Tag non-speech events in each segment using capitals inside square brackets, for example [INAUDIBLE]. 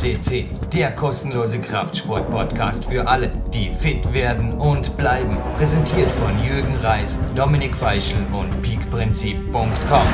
CC, der kostenlose Kraftsport-Podcast für alle, die fit werden und bleiben. Präsentiert von Jürgen Reis, Dominik Feischl und peakprinzip.com.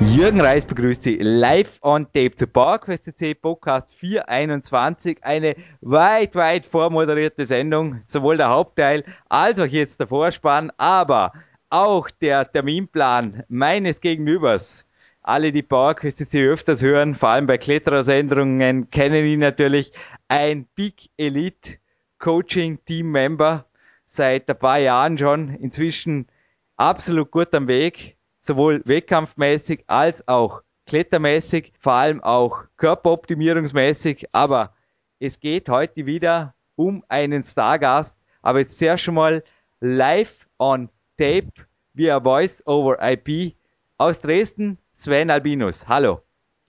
Jürgen Reis begrüßt Sie live on tape zu PowerQuest CC Podcast 421. Eine weit, weit vormoderierte Sendung, sowohl der Hauptteil als auch jetzt der Vorspann, aber auch der Terminplan meines Gegenübers alle, die PowerQuest öfters hören, vor allem bei Kletterersendungen, kennen ihn natürlich. Ein Big Elite Coaching Team Member seit ein paar Jahren schon. Inzwischen absolut gut am Weg, sowohl wettkampfmäßig als auch klettermäßig, vor allem auch körperoptimierungsmäßig. Aber es geht heute wieder um einen Stargast. Aber jetzt sehr schon mal live on tape via Voice over IP aus Dresden Sven Albinus. Hallo.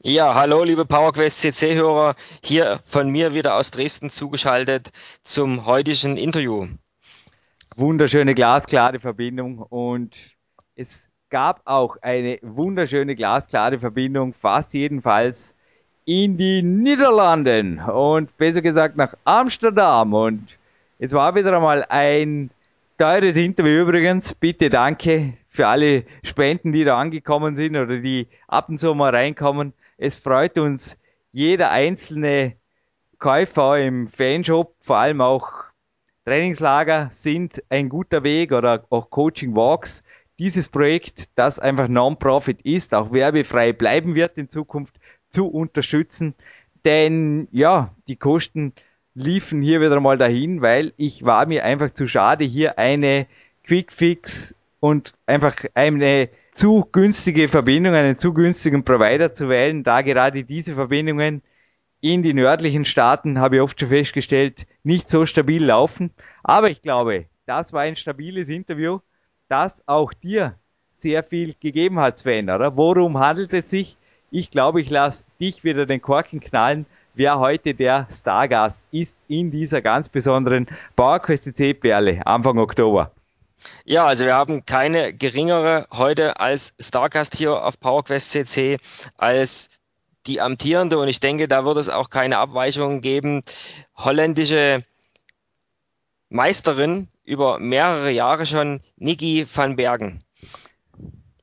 Ja, hallo, liebe PowerQuest CC-Hörer. Hier von mir wieder aus Dresden zugeschaltet zum heutigen Interview. Wunderschöne glasklare Verbindung und es gab auch eine wunderschöne glasklare Verbindung, fast jedenfalls in die Niederlanden und besser gesagt nach Amsterdam. Und es war wieder einmal ein teures Interview übrigens. Bitte danke für alle Spenden, die da angekommen sind oder die ab und zu mal reinkommen. Es freut uns jeder einzelne Käufer im Fanshop, vor allem auch Trainingslager sind ein guter Weg oder auch Coaching Walks. Dieses Projekt, das einfach Non-Profit ist, auch werbefrei bleiben wird in Zukunft, zu unterstützen. Denn ja, die Kosten liefen hier wieder mal dahin, weil ich war mir einfach zu schade, hier eine Quick Fix und einfach eine zu günstige Verbindung, einen zu günstigen Provider zu wählen, da gerade diese Verbindungen in die nördlichen Staaten, habe ich oft schon festgestellt, nicht so stabil laufen. Aber ich glaube, das war ein stabiles Interview, das auch dir sehr viel gegeben hat, Sven, oder? Worum handelt es sich? Ich glaube, ich lasse dich wieder den Korken knallen, wer heute der Stargast ist in dieser ganz besonderen PowerQuest C Perle Anfang Oktober. Ja, also wir haben keine geringere heute als Stargast hier auf PowerQuest CC als die amtierende und ich denke, da wird es auch keine Abweichungen geben. Holländische Meisterin über mehrere Jahre schon, Niki van Bergen.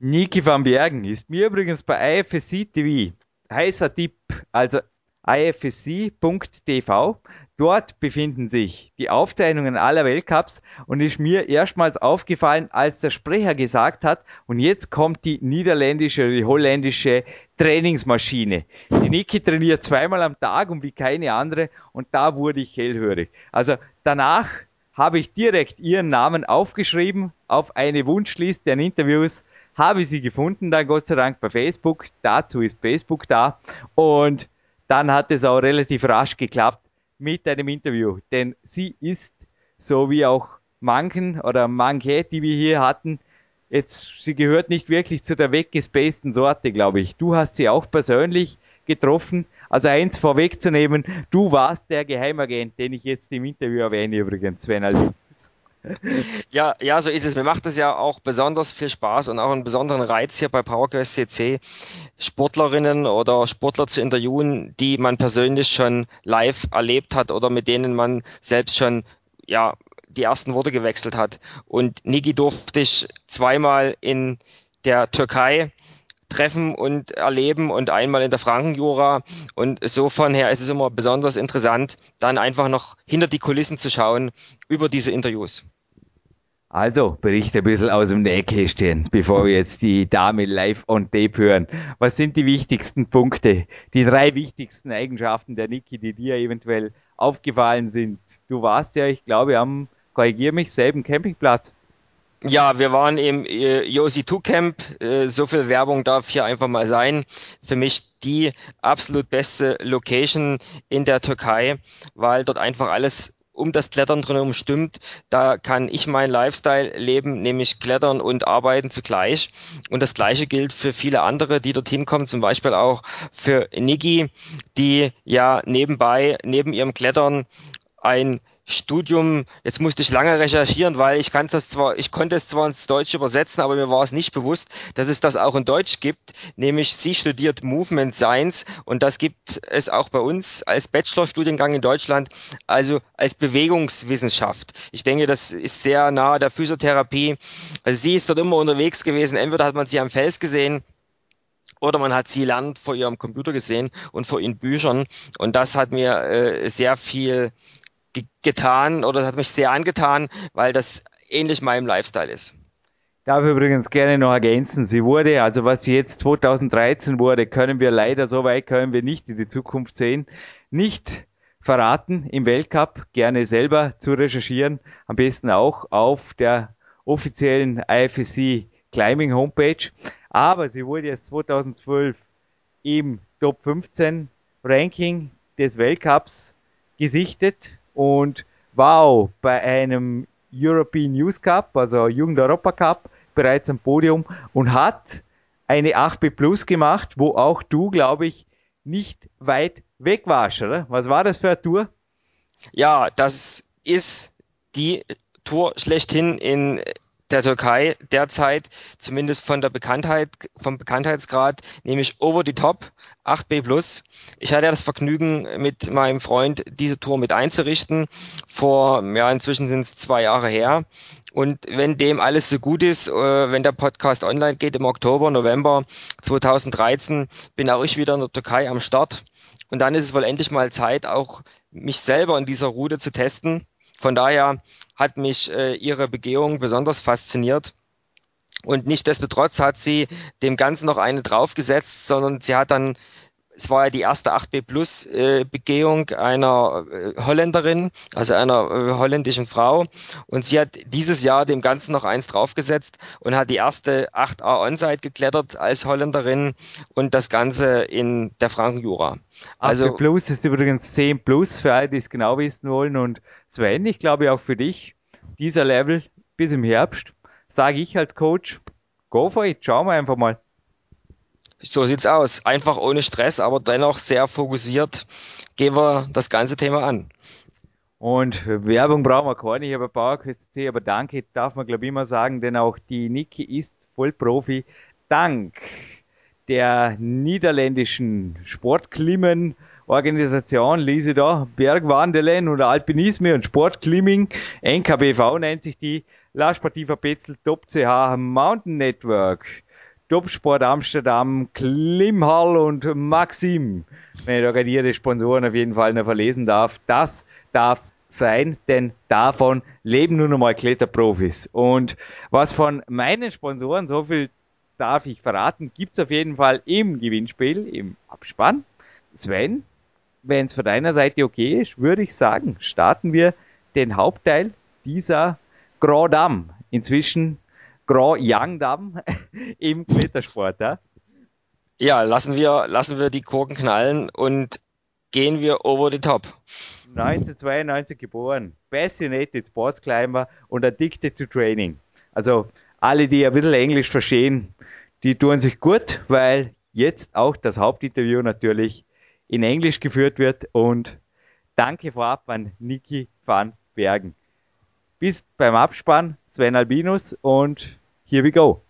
Niki van Bergen ist mir übrigens bei IFSC TV heißer Tipp, also ifsc.tv. Dort befinden sich die Aufzeichnungen aller Weltcups und ist mir erstmals aufgefallen, als der Sprecher gesagt hat, und jetzt kommt die niederländische oder die holländische Trainingsmaschine. Die Niki trainiert zweimal am Tag und wie keine andere und da wurde ich hellhörig. Also danach habe ich direkt ihren Namen aufgeschrieben auf eine Wunschliste an Interviews, habe sie gefunden, dann Gott sei Dank bei Facebook. Dazu ist Facebook da und dann hat es auch relativ rasch geklappt mit einem Interview. Denn sie ist, so wie auch manchen oder manche, die wir hier hatten, jetzt, sie gehört nicht wirklich zu der weggespaceden Sorte, glaube ich. Du hast sie auch persönlich getroffen. Also eins vorwegzunehmen, du warst der Geheimagent, den ich jetzt im Interview erwähne übrigens, Sven. Also ja, ja, so ist es. Mir macht es ja auch besonders viel Spaß und auch einen besonderen Reiz hier bei PowerQuest CC, Sportlerinnen oder Sportler zu interviewen, die man persönlich schon live erlebt hat oder mit denen man selbst schon, ja, die ersten Worte gewechselt hat. Und Niki durfte ich zweimal in der Türkei treffen und erleben und einmal in der Frankenjura. Und so von her ist es immer besonders interessant, dann einfach noch hinter die Kulissen zu schauen über diese Interviews. Also, berichte ein bisschen aus dem Nähkästchen, bevor wir jetzt die Dame live on tape hören. Was sind die wichtigsten Punkte, die drei wichtigsten Eigenschaften der Niki, die dir eventuell aufgefallen sind? Du warst ja, ich glaube, am, korrigier mich, selben Campingplatz. Ja, wir waren im äh, Yosi 2 Camp. Äh, so viel Werbung darf hier einfach mal sein. Für mich die absolut beste Location in der Türkei, weil dort einfach alles um das Klettern drumherum stimmt, da kann ich mein Lifestyle leben, nämlich Klettern und Arbeiten zugleich. Und das Gleiche gilt für viele andere, die dorthin kommen, zum Beispiel auch für Niki, die ja nebenbei, neben ihrem Klettern ein Studium, jetzt musste ich lange recherchieren, weil ich kann das zwar, ich konnte es zwar ins Deutsche übersetzen, aber mir war es nicht bewusst, dass es das auch in Deutsch gibt, nämlich sie studiert Movement Science und das gibt es auch bei uns als Bachelorstudiengang in Deutschland, also als Bewegungswissenschaft. Ich denke, das ist sehr nahe der Physiotherapie. Also sie ist dort immer unterwegs gewesen, entweder hat man sie am Fels gesehen, oder man hat sie lernt vor ihrem Computer gesehen und vor ihren Büchern. Und das hat mir äh, sehr viel getan oder hat mich sehr angetan, weil das ähnlich meinem Lifestyle ist. Darf übrigens gerne noch ergänzen. Sie wurde, also was sie jetzt 2013 wurde, können wir leider, so weit können wir nicht in die Zukunft sehen, nicht verraten im Weltcup. Gerne selber zu recherchieren. Am besten auch auf der offiziellen IFSC Climbing Homepage. Aber sie wurde jetzt 2012 im Top 15 Ranking des Weltcups gesichtet und auch bei einem European Youth Cup, also Jugend Europa Cup, bereits am Podium und hat eine 8B Plus gemacht, wo auch du, glaube ich, nicht weit weg warst, oder? Was war das für eine Tour? Ja, das ist die Tour schlechthin in der Türkei derzeit, zumindest von der Bekanntheit, vom Bekanntheitsgrad, nämlich over the top 8B Plus. Ich hatte ja das Vergnügen, mit meinem Freund diese Tour mit einzurichten. Vor, ja, inzwischen sind es zwei Jahre her. Und wenn dem alles so gut ist, äh, wenn der Podcast online geht im Oktober, November 2013, bin auch ich wieder in der Türkei am Start. Und dann ist es wohl endlich mal Zeit, auch mich selber in dieser Route zu testen. Von daher hat mich äh, ihre Begehung besonders fasziniert. Und nichtdestotrotz hat sie dem Ganzen noch eine draufgesetzt, sondern sie hat dann es war ja die erste 8B Plus äh, Begehung einer äh, Holländerin, also einer äh, holländischen Frau. Und sie hat dieses Jahr dem Ganzen noch eins draufgesetzt und hat die erste 8A Onsite geklettert als Holländerin und das Ganze in der Frankenjura. Also 8B Plus ist übrigens 10 Plus für alle, die es genau wissen wollen. Und Sven, ich glaube auch für dich, dieser Level bis im Herbst, sage ich als Coach, go for it, schauen wir einfach mal. So sieht's aus. Einfach ohne Stress, aber dennoch sehr fokussiert gehen wir das ganze Thema an. Und Werbung brauchen wir keine hier bei PowerQuest C, aber danke darf man glaube ich immer sagen, denn auch die Niki ist Vollprofi. Dank der niederländischen Sportklimmen Organisation lese da Bergwandeln und Alpinisme und Sportklimming, NKBV nennt sich die, La Sportiva Petzel Top CH Mountain Network. Topsport Amsterdam, Klimhall und Maxim. Wenn ich da gerade ihre Sponsoren auf jeden Fall noch verlesen darf, das darf sein, denn davon leben nur noch mal Kletterprofis. Und was von meinen Sponsoren, so viel darf ich verraten, gibt es auf jeden Fall im Gewinnspiel, im Abspann. Sven, wenn es von deiner Seite okay ist, würde ich sagen, starten wir den Hauptteil dieser Grand Dame. Inzwischen Grand Young Damm [LAUGHS] im Klettersport. Ja? ja, lassen wir, lassen wir die Korken knallen und gehen wir over the top. 1992 geboren, passionated Sports Climber und addicted to training. Also alle, die ein bisschen Englisch verstehen, die tun sich gut, weil jetzt auch das Hauptinterview natürlich in Englisch geführt wird und danke vorab an Niki van Bergen. Bis beim Abspann, Sven Albinus und here we go.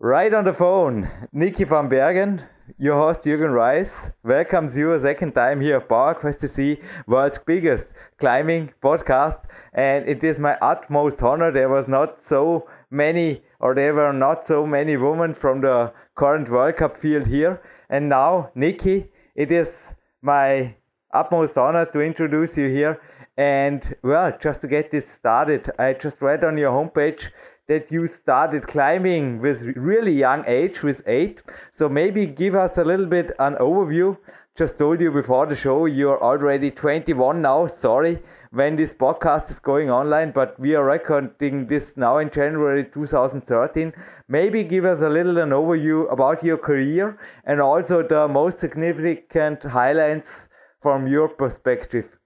Right on the phone, Nikki van Bergen, your host Jürgen Reis, welcomes you a second time here of PowerQuest CC, world's biggest climbing podcast. And it is my utmost honor. There was not so many, or there were not so many women from the current World Cup field here. And now, Nikki, it is my utmost honor to introduce you here and well, just to get this started, I just read on your homepage that you started climbing with really young age, with eight. So maybe give us a little bit an overview. Just told you before the show you're already 21 now. Sorry when this podcast is going online, but we are recording this now in January 2013. Maybe give us a little an overview about your career and also the most significant highlights from your perspective.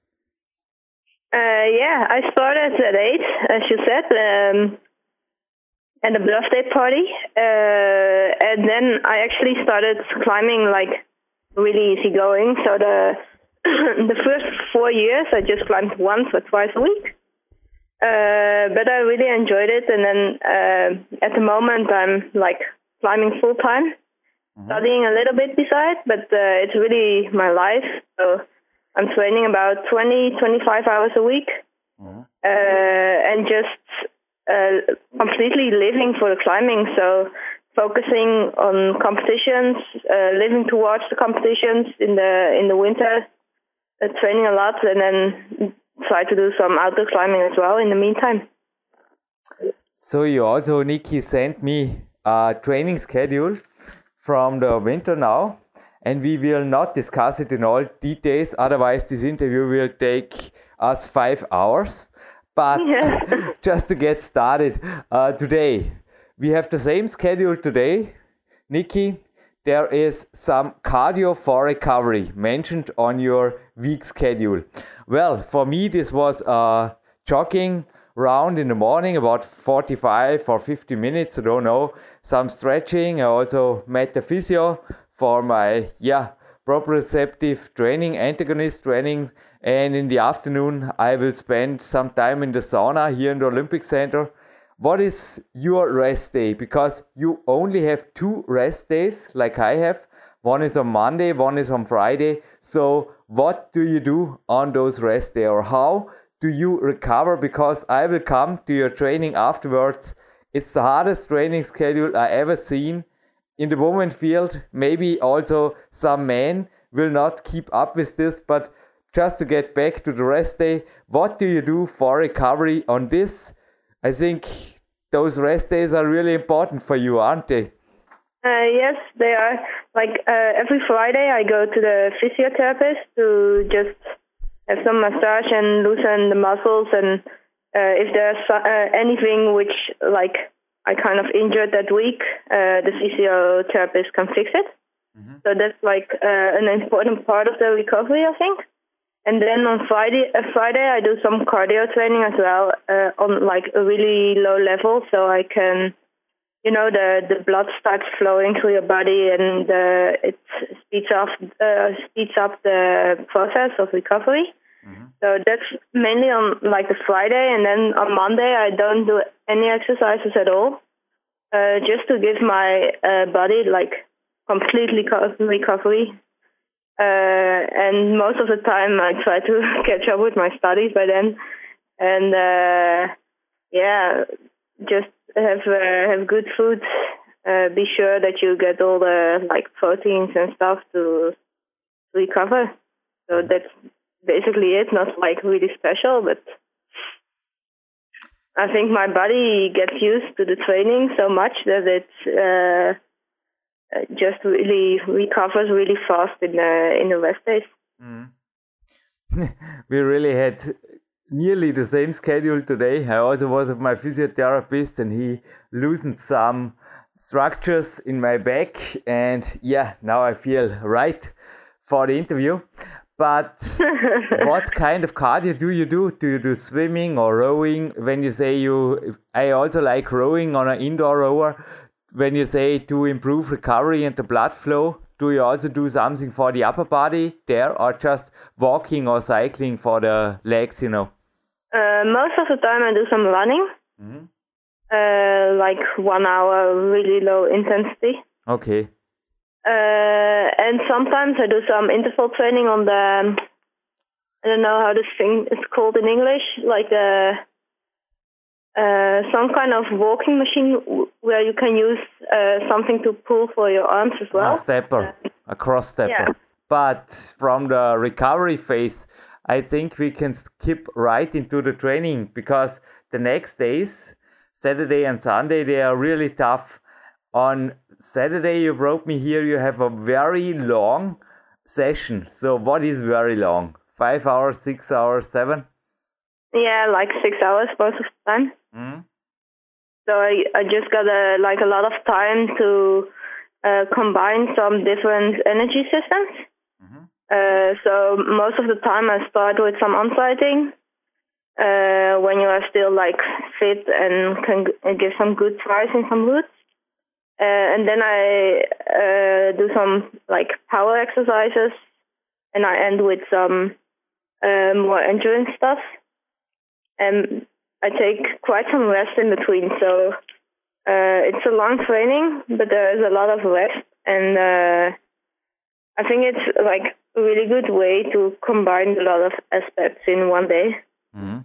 Uh, yeah, I started at eight, as you said, um, at a birthday party, uh, and then I actually started climbing like really easy going. So the [COUGHS] the first four years, I just climbed once or twice a week. Uh, but I really enjoyed it, and then uh, at the moment I'm like climbing full time, mm-hmm. studying a little bit beside, but uh, it's really my life. So I'm training about 20, 25 hours a week, mm-hmm. uh, and just uh, completely living for the climbing. So focusing on competitions, uh, living towards the competitions in the in the winter, uh, training a lot, and then try to do some outdoor climbing as well in the meantime. So you also, Nikki, sent me a training schedule from the winter now, and we will not discuss it in all details. Otherwise, this interview will take us five hours. But yeah. [LAUGHS] just to get started, uh, today we have the same schedule today. Nikki, there is some cardio for recovery mentioned on your week schedule. Well, for me, this was a jogging round in the morning, about 45 or 50 minutes, I don't know. Some stretching. I also met the physio for my, yeah, proprioceptive training, antagonist training. And in the afternoon, I will spend some time in the sauna here in the Olympic Center. What is your rest day? Because you only have two rest days, like I have. One is on Monday, one is on Friday. So what do you do on those rest days or how do you recover? Because I will come to your training afterwards. It's the hardest training schedule I ever seen in the women field. Maybe also some men will not keep up with this, but just to get back to the rest day, what do you do for recovery on this? I think those rest days are really important for you, aren't they? Uh, yes, they are. Like uh, every Friday, I go to the physiotherapist to just have some massage and loosen the muscles. And uh, if there's uh, anything which like I kind of injured that week, uh, the physiotherapist can fix it. Mm-hmm. So that's like uh, an important part of the recovery, I think. And then on Friday, uh, Friday I do some cardio training as well uh, on like a really low level, so I can you know the the blood starts flowing through your body and uh, it speeds up uh, speeds up the process of recovery. Mm-hmm. So that's mainly on like a Friday, and then on Monday I don't do any exercises at all, uh, just to give my uh, body like completely recovery. Uh, and most of the time I try to [LAUGHS] catch up with my studies by then, and uh, yeah, just have uh, have good food. Uh, be sure that you get all the like proteins and stuff to recover. So that's basically it. Not like really special, but I think my body gets used to the training so much that it uh, just really recovers really fast in the in the rest days. Mm. [LAUGHS] we really had nearly the same schedule today. I also was with my physiotherapist and he loosened some structures in my back. And yeah, now I feel right for the interview. But [LAUGHS] what kind of cardio do you do? Do you do swimming or rowing? When you say you, I also like rowing on an indoor rower. When you say to improve recovery and the blood flow, do you also do something for the upper body there or just walking or cycling for the legs, you know? Uh, most of the time, I do some running, mm-hmm. uh, like one hour, really low intensity. Okay. Uh, and sometimes I do some interval training on the. I don't know how this thing is called in English, like the uh, some kind of walking machine where you can use uh, something to pull for your arms as well. A stepper, a cross stepper. Yeah. But from the recovery phase, I think we can skip right into the training because the next days, Saturday and Sunday, they are really tough. On Saturday, you wrote me here, you have a very long session. So, what is very long? Five hours, six hours, seven? Yeah, like six hours most of the time. Mm. So I, I just got a, like a lot of time to uh, combine some different energy systems. Uh, so most of the time I start with some onsighting uh, when you are still like fit and can give some good tries in some routes. Uh, and then I uh, do some like power exercises and I end with some uh, more endurance stuff. And I take quite some rest in between, so uh, it's a long training, but there is a lot of rest, and uh, I think it's like a really good way to combine a lot of aspects in one day. Mm-hmm.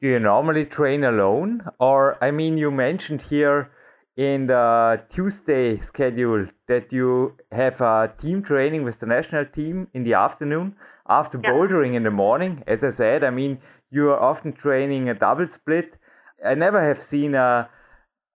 Do you normally train alone, or I mean, you mentioned here in the Tuesday schedule that you have a team training with the national team in the afternoon after yeah. bouldering in the morning. As I said, I mean, you are often training a double split. I never have seen a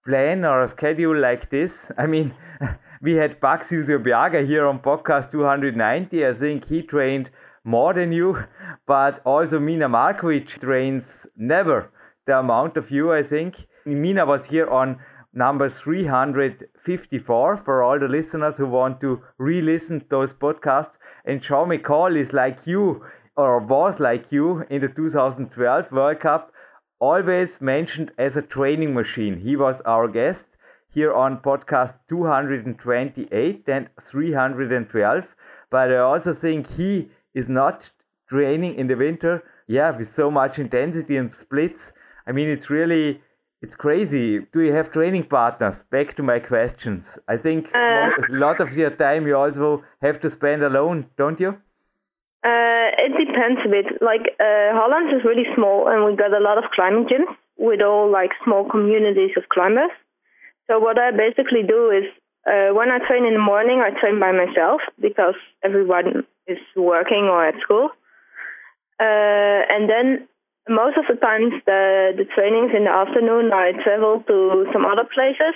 plan or a schedule like this. [LAUGHS] I mean, [LAUGHS] we had Patxi Usobiaga here on podcast 290. I think he trained more than you, [LAUGHS] but also Mina Markovic trains never the amount of you, I think. Mina was here on number 354 for all the listeners who want to re-listen to those podcasts. And Sean McColl is like you, or was like you in the 2012 World Cup, always mentioned as a training machine. He was our guest here on podcast 228 and 312. But I also think he is not training in the winter, yeah, with so much intensity and splits. I mean, it's really it's crazy. Do you have training partners? Back to my questions. I think uh, a lot of your time you also have to spend alone, don't you? Uh, it depends a bit. Like uh, Holland is really small, and we got a lot of climbing gyms with all like small communities of climbers. So what I basically do is uh, when I train in the morning, I train by myself because everyone is working or at school. Uh, and then most of the times the the trainings in the afternoon I travel to some other places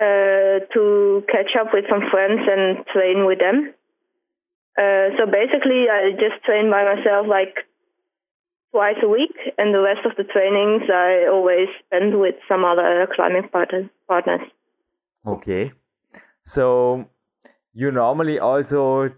uh, to catch up with some friends and train with them. Uh, so basically, I just train by myself like twice a week, and the rest of the trainings I always spend with some other climbing partners. Okay, so you normally also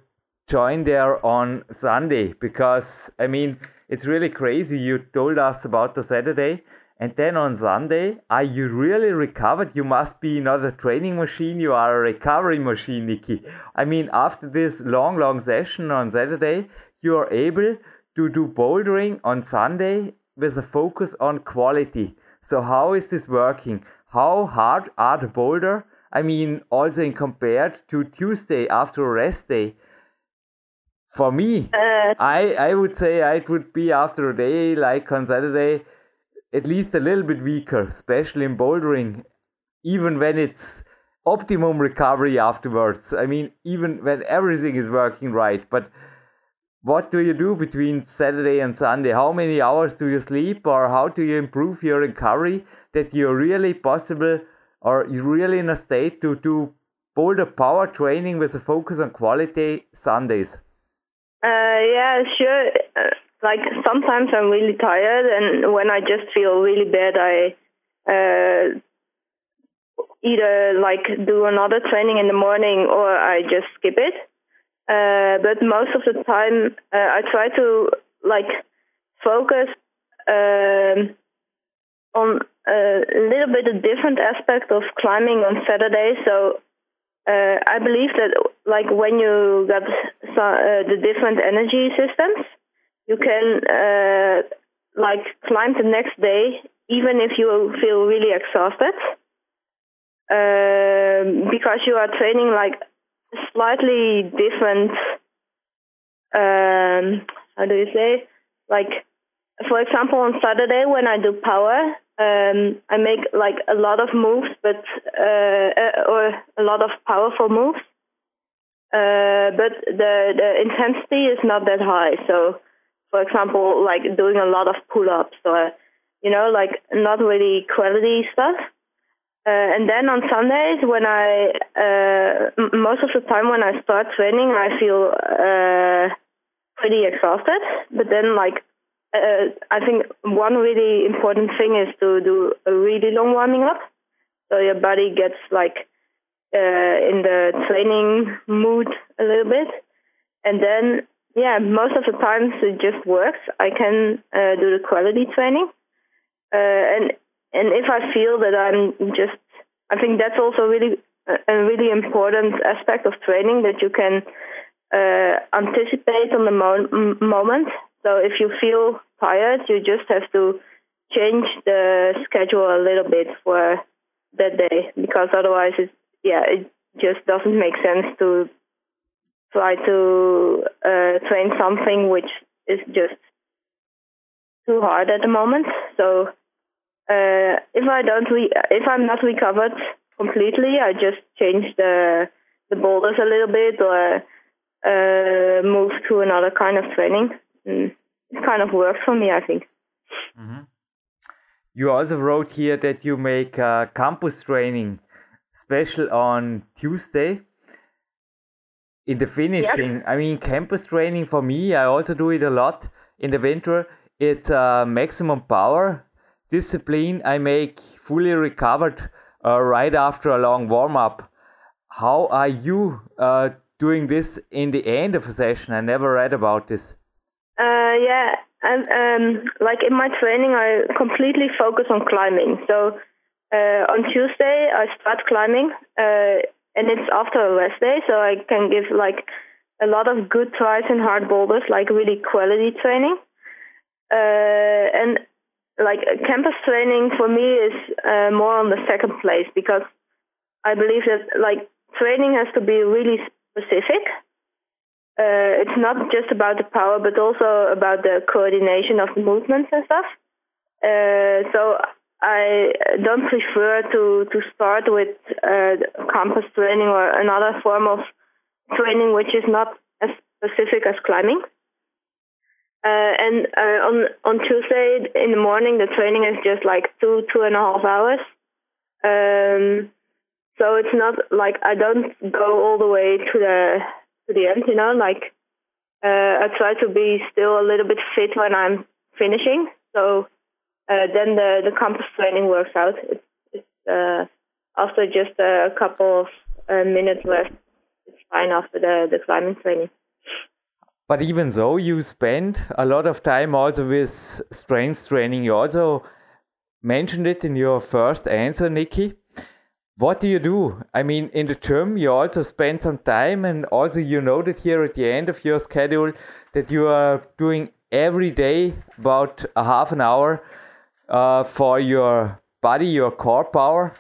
join there on Sunday because I mean it's really crazy. You told us about the Saturday, and then on Sunday, are you really recovered? You must be not a training machine, you are a recovery machine, Nikki. I mean, after this long, long session on Saturday, you are able to do bouldering on Sunday with a focus on quality. So, how is this working? How hard are the boulder? I mean, also in compared to Tuesday after a rest day, for me, uh, I I would say it would be after a day like on Saturday, at least a little bit weaker, especially in bouldering, even when it's optimum recovery afterwards. I mean, even when everything is working right. But what do you do between Saturday and Sunday? How many hours do you sleep, or how do you improve your recovery that you're really possible, or you're really in a state to do boulder power training with a focus on quality Sundays? Uh, yeah, sure. Like sometimes I'm really tired, and when I just feel really bad, I uh, either like do another training in the morning or I just skip it. Uh, but most of the time, uh, I try to like focus um, on a little bit a different aspect of climbing on Saturday. So uh, I believe that like when you got uh, the different energy systems, you can uh, like climb the next day even if you feel really exhausted um, because you are training like slightly different. Um, how do you say? Like for example, on Saturday when I do power, um, I make like a lot of moves, but uh, uh, or a lot of powerful moves. Uh, but the the intensity is not that high. So, for example, like doing a lot of pull-ups or you know, like not really quality stuff. Uh, and then on Sundays, when I uh, most of the time when I start training, I feel uh, pretty exhausted. But then, like uh, I think one really important thing is to do a really long warming up, so your body gets like uh, in the training mood a little bit, and then yeah, most of the times it just works. I can uh, do the quality training, uh, and and if I feel that I'm just, I think that's also really a really important aspect of training that you can uh, anticipate on the mo- moment. So if you feel tired, you just have to change the schedule a little bit for that day because otherwise it yeah it just doesn't make sense to try to uh, train something which is just too hard at the moment. So uh, if I don't re- if I'm not recovered completely, I just change the the boulders a little bit or uh, move to another kind of training. And it kind of works for me, I think. Mm-hmm. You also wrote here that you make uh, campus training special on Tuesday. In the finishing, I mean, campus training for me, I also do it a lot in the winter. It's uh, maximum power discipline I make fully recovered uh, right after a long warm up. How are you uh, doing this in the end of a session? I never read about this. Uh, yeah, and um, like in my training, I completely focus on climbing. So uh, on Tuesday, I start climbing, uh, and it's after a rest day, so I can give like a lot of good tries and hard boulders, like really quality training. Uh, and like campus training for me is uh, more on the second place because I believe that like training has to be really specific. Uh, it's not just about the power, but also about the coordination of the movements and stuff. Uh, so I don't prefer to to start with uh, campus training or another form of training which is not as specific as climbing. Uh, and uh, on on Tuesday in the morning, the training is just like two two and a half hours. Um, so it's not like I don't go all the way to the to the end. You know, like uh, I try to be still a little bit fit when I'm finishing. So uh, then the the campus training works out. It's, it's uh, after just a couple of uh, minutes rest. It's fine after the the climbing training. But even though you spend a lot of time also with strength training, you also mentioned it in your first answer, Nikki. What do you do? I mean, in the gym, you also spend some time, and also you noted here at the end of your schedule that you are doing every day about a half an hour uh, for your body, your core power,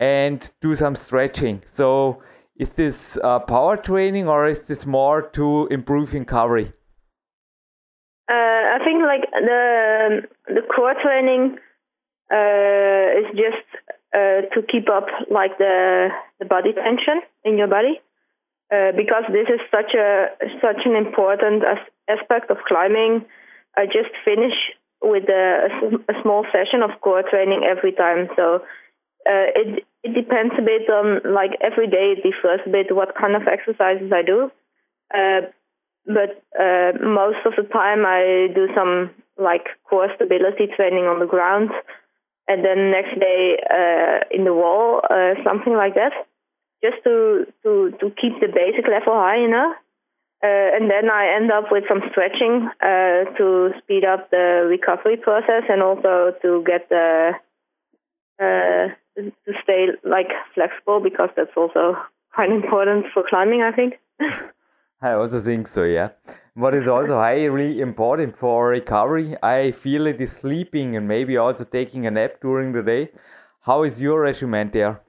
and do some stretching. So is this uh, power training or is this more to improve recovery? Uh, I think like the the core training uh, is just uh, to keep up like the the body tension in your body uh, because this is such a such an important as- aspect of climbing. I just finish with a, a small session of core training every time, so uh, it it depends a bit on like every day it differs a bit what kind of exercises I do. Uh, but uh, most of the time I do some like core stability training on the ground, and then next day uh, in the wall, uh, something like that, just to to to keep the basic level high, you know. Uh, and then I end up with some stretching uh, to speed up the recovery process and also to get the uh, to stay like flexible because that's also quite [LAUGHS] important for climbing, I think. [LAUGHS] I also think so, yeah. What is also highly important for recovery, I feel it is sleeping and maybe also taking a nap during the day. How is your regimen there?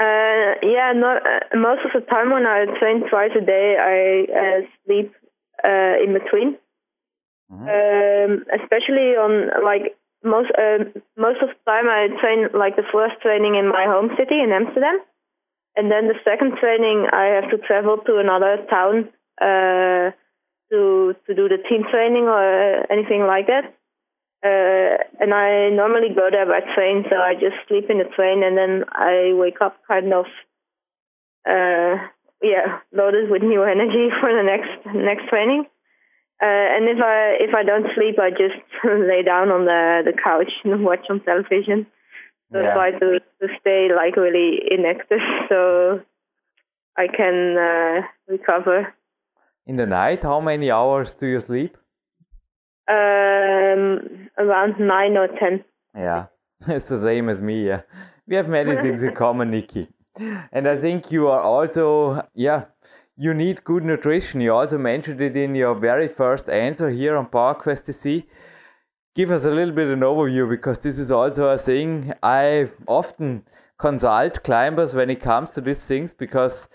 Uh, yeah, not, uh, most of the time when I train twice a day, I uh, sleep uh, in between. Mm-hmm. Um, especially on like most uh, most of the time I train like the first training in my home city in Amsterdam, and then the second training I have to travel to another town uh, to to do the team training or anything like that. Uh, and I normally go there by train, so I just sleep in the train and then I wake up kind of, uh, yeah, loaded with new [LAUGHS] energy for the next next training. Uh, and if I if I don't sleep, I just [LAUGHS] lay down on the the couch and [LAUGHS] watch some television. So yeah. try to to stay like really inactive, so I can uh, recover. In the night, how many hours do you sleep? Um, around nine or ten. Yeah, [LAUGHS] it's the same as me. Yeah, we have many things in common, Nikki. And I think you are also, yeah, you need good nutrition. You also mentioned it in your very first answer here on PowerQuest CC. Give us a little bit an overview because this is also a thing I often consult climbers when it comes to these things because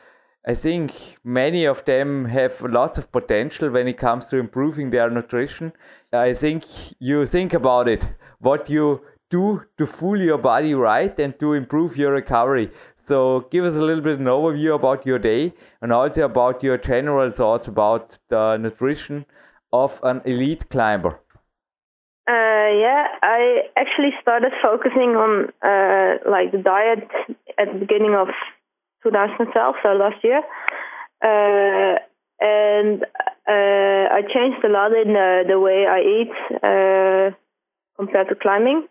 I think many of them have lots of potential when it comes to improving their nutrition. I think you think about it, what you do to fool your body right and to improve your recovery. So give us a little bit of an overview about your day and also about your general thoughts about the nutrition of an elite climber. Uh, yeah, I actually started focusing on uh, like the diet at the beginning of 2012, so last year, uh, and uh, I changed a lot in the way I eat uh, compared to climbing.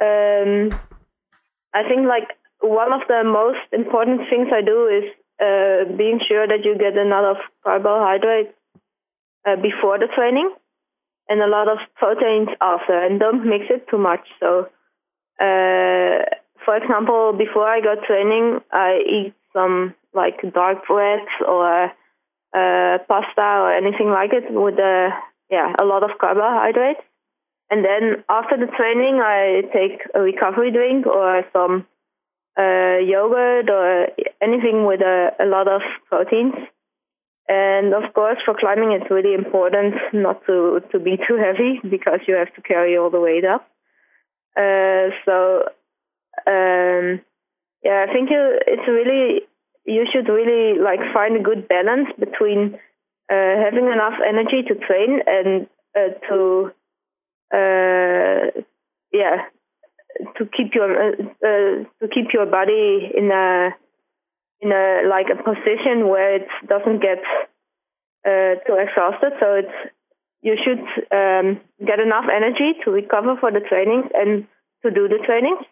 Um, I think like one of the most important things I do is uh, being sure that you get a lot of carbohydrates uh, before the training and a lot of proteins after, and don't mix it too much. So, uh, for example, before I go training, I eat some like dark bread or uh, pasta or anything like it with uh, yeah a lot of carbohydrates. And then after the training, I take a recovery drink or some uh, yogurt or anything with a, a lot of proteins. And of course, for climbing, it's really important not to, to be too heavy because you have to carry all the weight up. Uh, so, um, yeah, I think it's really, you should really like find a good balance between uh, having enough energy to train and uh, to, uh, yeah, to keep your uh, uh, to keep your body in a in a like a position where it doesn't get uh, too exhausted. So it's you should um, get enough energy to recover for the trainings and to do the trainings.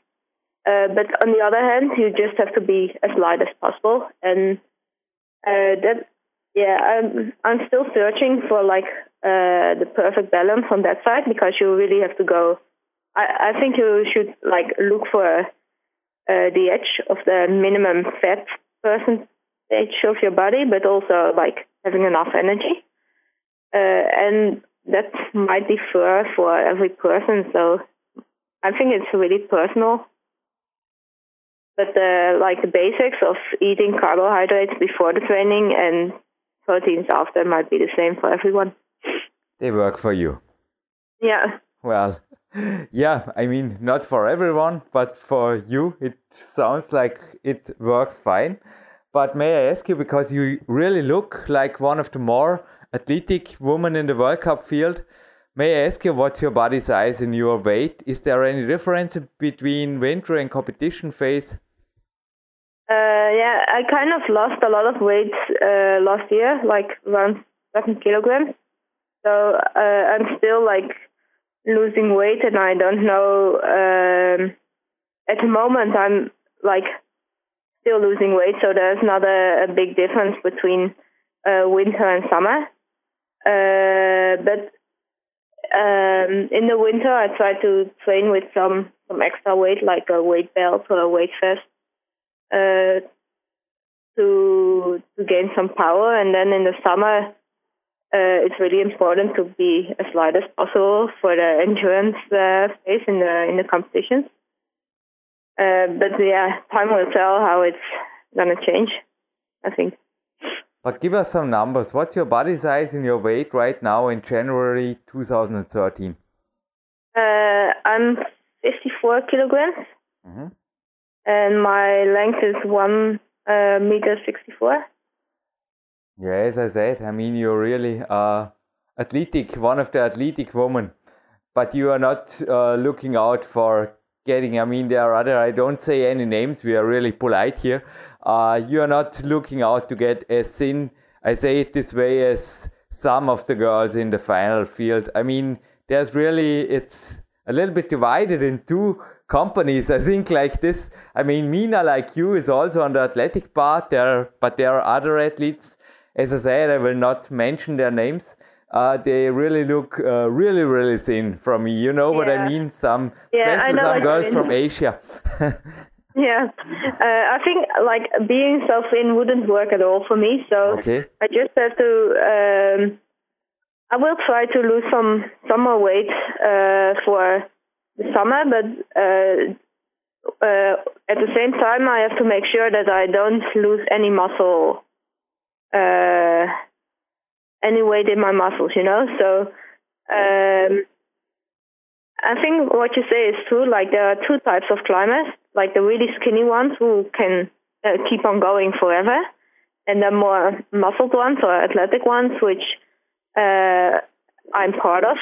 Uh, but on the other hand, you just have to be as light as possible, and uh, that yeah, I'm I'm still searching for like uh, the perfect balance on that side because you really have to go I, I think you should like look for uh, the edge of the minimum fat percentage of your body, but also like having enough energy. Uh, and that might differ for every person. So I think it's really personal. But the like the basics of eating carbohydrates before the training and proteins after might be the same for everyone. They work for you. Yeah. Well, [LAUGHS] yeah, I mean, not for everyone, but for you, it sounds like it works fine. But may I ask you, because you really look like one of the more athletic women in the World Cup field, may I ask you what's your body size and your weight? Is there any difference between winter and competition phase? Uh, yeah, I kind of lost a lot of weight uh, last year, like around seven kilograms. So uh, I'm still like losing weight, and I don't know. Um, at the moment, I'm like still losing weight, so there's not a, a big difference between uh, winter and summer. Uh, but um, in the winter, I try to train with some some extra weight, like a weight belt or a weight vest, uh, to to gain some power. And then in the summer, uh, it's really important to be as light as possible for the endurance uh, phase in the in the competitions. Uh, but yeah, time will tell how it's gonna change. I think. But give us some numbers. What's your body size and your weight right now in January 2013? Uh, I'm 54 kilograms, mm-hmm. And my length is one uh, meter 64. Yeah, as I said, I mean, you're really uh, athletic, one of the athletic women, but you are not uh, looking out for getting, I mean, there are other, I don't say any names, we are really polite here. Uh, you are not looking out to get as thin, I say it this way, as some of the girls in the final field. I mean, there's really, it's a little bit divided in two companies. I think like this. I mean, Mina, like you, is also on the athletic part there, but there are other athletes as I said, I will not mention their names. Uh, they really look uh, really, really thin from me. You know yeah. what I mean? Some, yeah, especially some girls from Asia. [LAUGHS] Yeah, uh, I think like being so thin wouldn't work at all for me. So Okay. I just have to. Um, I will try to lose some some more weight uh, for the summer, but uh, uh, at the same time, I have to make sure that I don't lose any muscle, uh, any weight in my muscles. You know, so. Um, I think what you say is true. Like there are two types of climbers, like the really skinny ones who can uh, keep on going forever, and the more muscled ones or athletic ones, which uh, I'm part of.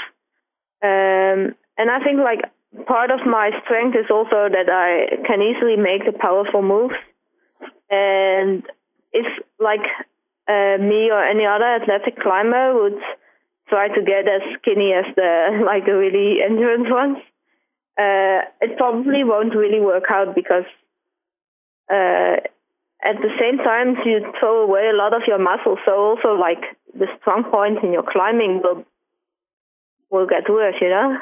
Um, and I think like part of my strength is also that I can easily make the powerful moves. And if like uh, me or any other athletic climber would try to get as skinny as the [LAUGHS] like the really endurance ones, uh, it probably won't really work out because uh, at the same time you throw away a lot of your muscle. So also like the strong points in your climbing will will get worse, you know.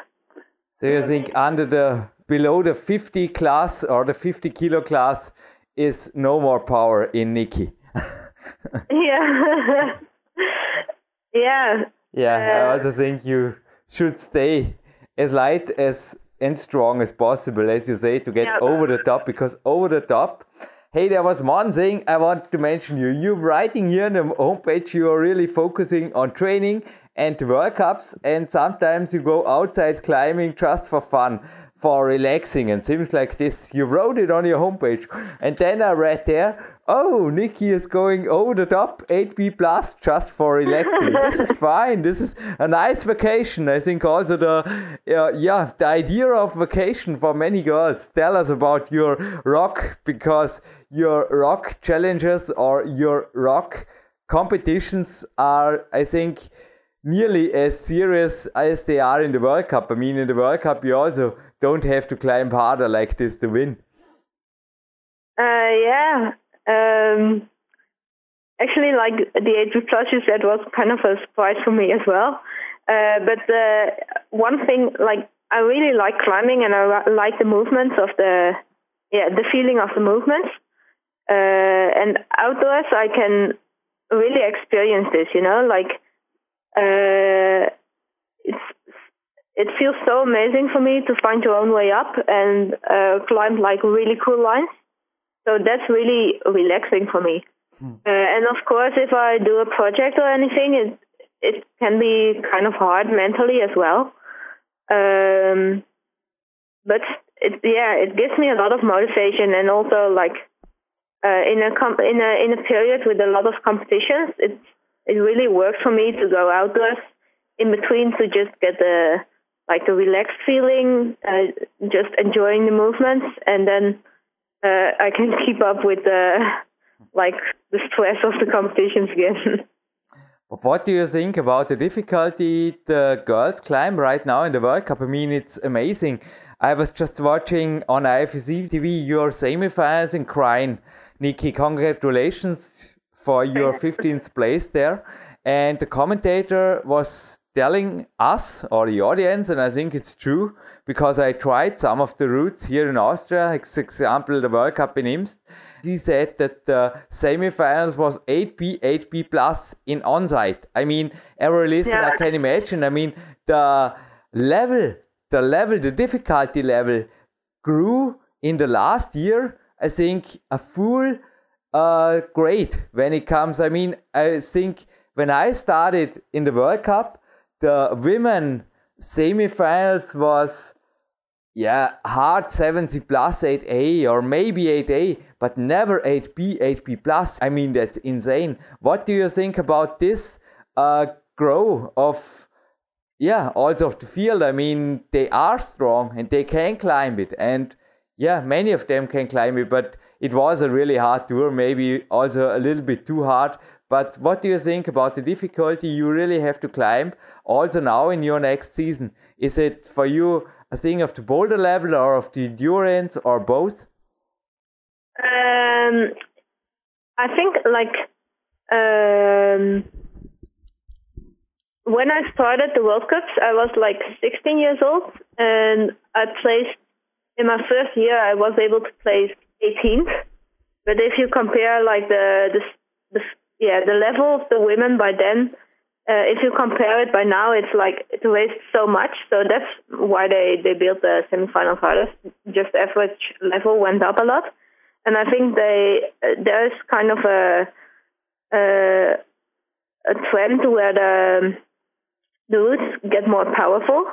So you think under the below the 50 class or the 50 kilo class is no more power in Nikki? [LAUGHS] yeah. [LAUGHS] yeah. Yeah, I Uh, also think you should stay as light as and strong as possible, as you say, to get Yeah. over the top. Because over the top, hey, there was one thing I want to mention you. You're writing here on the homepage. You are really focusing on training and World Cups, and sometimes you go outside climbing just for fun. For relaxing and things like this, you wrote it on your homepage, and then I read there, oh, Nikki is going over the top 8B plus just for relaxing. [LAUGHS] this is fine. This is a nice vacation. I think also the uh, yeah the idea of vacation for many girls. Tell us about your rock because your rock challenges or your rock competitions are, I think, nearly as serious as they are in the World Cup. I mean, in the World Cup, you also don't have to climb harder like this to win. Uh, yeah. Um, actually, like the 8 plus you said was kind of a surprise for me as well. Uh, but uh, one thing, like I really like climbing and I like the movements of the, yeah, the feeling of the movements. Uh, and outdoors, I can really experience this. You know, like uh, it's it feels so amazing for me to find your own way up and uh, climb like really cool lines. So that's really relaxing for me. Uh, and of course, if I do a project or anything, it it can be kind of hard mentally as well. Um, but it yeah, it gives me a lot of motivation and also like uh, in a com- in a in a period with a lot of competitions, it it really works for me to go outdoors in between to just get the like the relaxed feeling, uh, just enjoying the movements, and then uh, I can [LAUGHS] keep up with the like the stress of the competitions again. But what do you think about the difficulty the girls climb right now in the World Cup? I mean, it's amazing. I was just watching on IFSC TV your semifinals in Kranj. Nikki, congratulations for your 15th place there. And the commentator was telling us or the audience, and I think it's true because I tried some of the routes here in Austria, ex- example the World Cup in Imst. He said that the semifinals was 8B, 8B plus in onsite. I mean, every listen, Yeah. I can imagine. I mean, the level, the level, the difficulty level grew in the last year. I think a full uh, grade when it comes. I mean, I think when I started in the World Cup, the women semifinals was yeah hard 70 plus 8a or maybe 8a but never 8b 8b plus. I mean that's insane. What do you think about this uh grow of yeah also of the field? I mean they are strong and they can climb it. And yeah many of them can climb it but it was a really hard tour maybe also a little bit too hard but what do you think about the difficulty you really have to climb also now in your next season is it for you a thing of the boulder level or of the endurance or both Um, I think like um, when I started the World Cups, I was like 16 years old, and I placed in my first year. I was able to place 18th. But if you compare like the the, the yeah the level of the women by then, uh, if you compare it by now, it's like it raised so much. So that's why they they built the semifinal hardest. Just average level went up a lot, and I think they uh, there's kind of a a, a trend where the the roots get more powerful.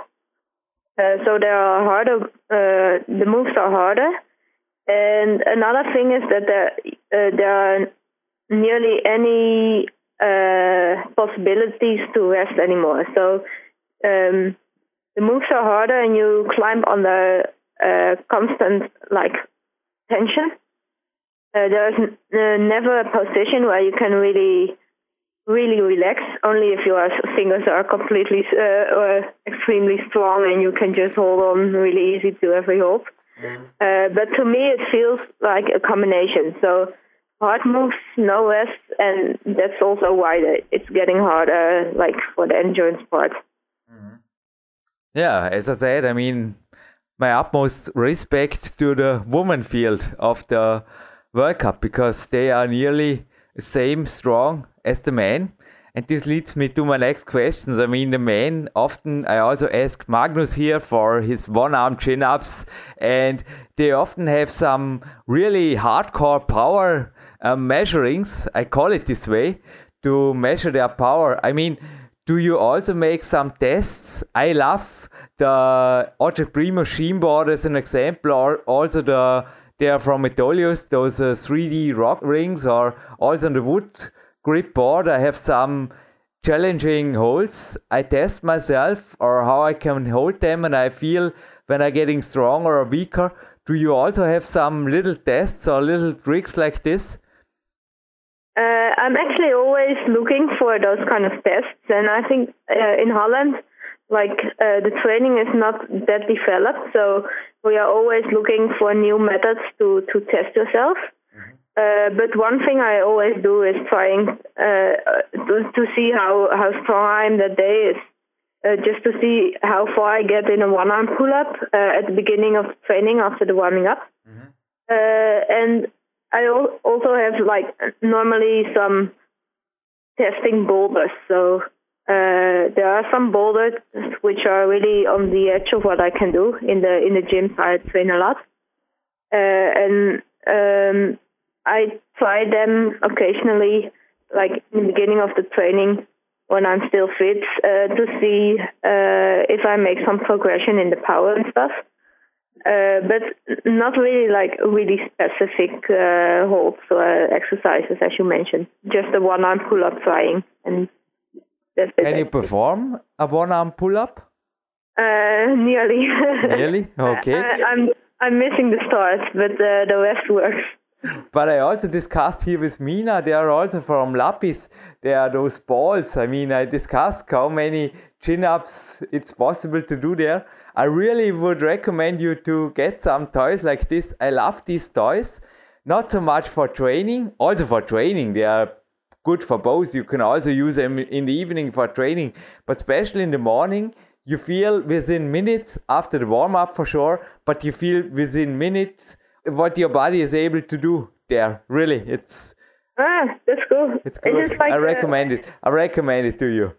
Uh, so they are harder. Uh, the moves are harder, and another thing is that there uh, there are nearly any uh, possibilities to rest anymore. So um, the moves are harder, and you climb under uh, constant like tension. Uh, there's n- never a position where you can really really relax. Only if your fingers are completely uh, or extremely strong and you can just hold on really easy to every hold. Uh, but to me, it feels like a combination. So hard moves, no rest, and that's also why it's getting harder, like for the endurance part. Mm-hmm. Yeah, as I said, I mean, my utmost respect to the woman field of the World Cup because they are nearly same strong as the man. And this leads me to my next questions. I mean, the man often, I also ask Magnus here for his one arm chin ups, and they often have some really hardcore power uh, measurings, I call it this way, to measure their power. I mean, do you also make some tests? I love the Object Primo machine board as an example, or also the they are from Metolius, those uh, 3D rock rings, or also on the wood grip board. I have some challenging holds. I test myself or how I can hold them, and I feel when I'm getting stronger or weaker. Do you also have some little tests or little tricks like this? Uh, I'm actually always looking for those kind of tests, and I think uh, in Holland, like uh, the training is not that developed, so we are always looking for new methods to to test yourself. Uh, but one thing I always do is trying uh, to, to see how, how strong I am that day is uh, just to see how far I get in a one arm pull up uh, at the beginning of training after the warming up. Mm-hmm. Uh, and I also have like normally some testing boulders. So uh, there are some boulders which are really on the edge of what I can do in the in the gym. I train a lot, and um, I try them occasionally, like in the beginning of the training when I'm still fit, uh, to see uh, if I make some progression in the power and stuff. Uh, but not really like really specific uh, holds or exercises as you mentioned. Just the one arm pull up trying and that's Can you perform a one arm pull up? Uh, nearly. [LAUGHS] nearly? Okay. I, I'm I'm missing the start, but uh, the rest works but I also discussed here with Mina, they are also from Lapis. There are those balls. I mean, I discussed how many chin ups it's possible to do there. I really would recommend you to get some toys like this. I love these toys. Not so much for training, also for training. They are good for both. You can also use them in the evening for training, but especially in the morning, you feel within minutes after the warm up for sure, but you feel within minutes what your body is able to do there. Really, it's ah, that's cool. It's good. Like I recommend a... it. I recommend it to you.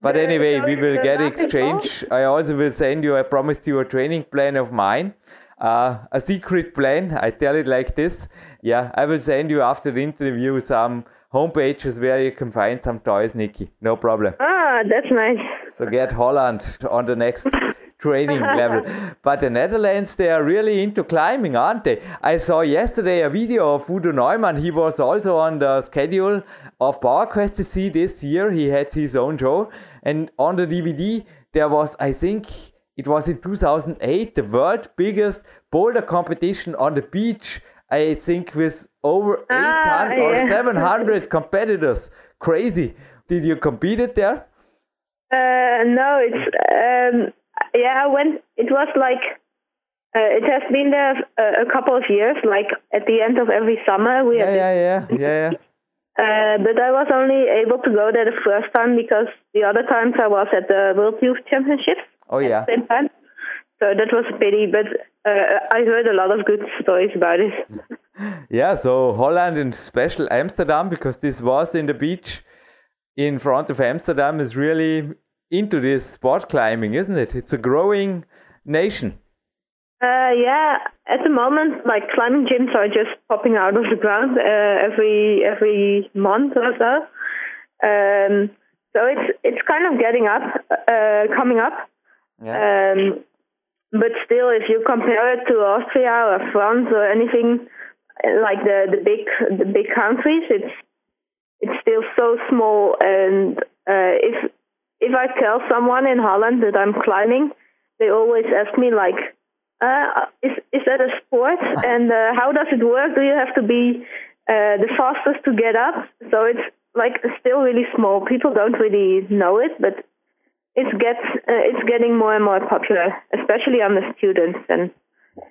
But the, anyway, we will get exchange. I also will send you. I promised you a training plan of mine. Uh, a secret plan. I tell it like this. Yeah, I will send you after the interview some homepages where you can find some toys, Nikki. No problem. Ah, that's nice. So get Holland on the next [LAUGHS] training [LAUGHS] level. But the Netherlands, they are really into climbing, aren't they? I saw yesterday a video of Udo Neumann. He was also on the schedule of PowerQuest CC this year. He had his own show. And on the DVD, there was, I think, it was in 2008, the world biggest boulder competition on the beach. I think with over ah, 800 yeah. or 700 [LAUGHS] competitors. Crazy. Did you compete it there? Uh, no, it's um, yeah, I went. It was like uh, it has been there a, a, couple of years. Like at the end of every summer, we yeah, yeah, yeah, yeah, yeah. [LAUGHS] Uh, but I was only able to go there the first time because the other times I was at the World Youth Championships. Oh yeah. same time. So that was a pity, but uh, I heard a lot of good stories about it. [LAUGHS] yeah, so Holland and special Amsterdam, because this was in the beach in front of Amsterdam, is really into this sport climbing, isn't it? It's a growing nation. Uh, yeah, at the moment, like climbing gyms are just popping out of the ground uh, every every month or so. Um, so it's it's kind of getting up, uh, coming up. Yeah. Um, but still, if you compare it to Austria or France or anything like the the big the big countries, it's it's still so small. And uh, if if I tell someone in Holland that I'm climbing, they always ask me like, uh, "Is is that a sport? [LAUGHS] And uh, how does it work? Do you have to be uh, the fastest to get up?" So it's like still really small. People don't really know it, but it's gets uh, it's getting more and more popular, especially on the students and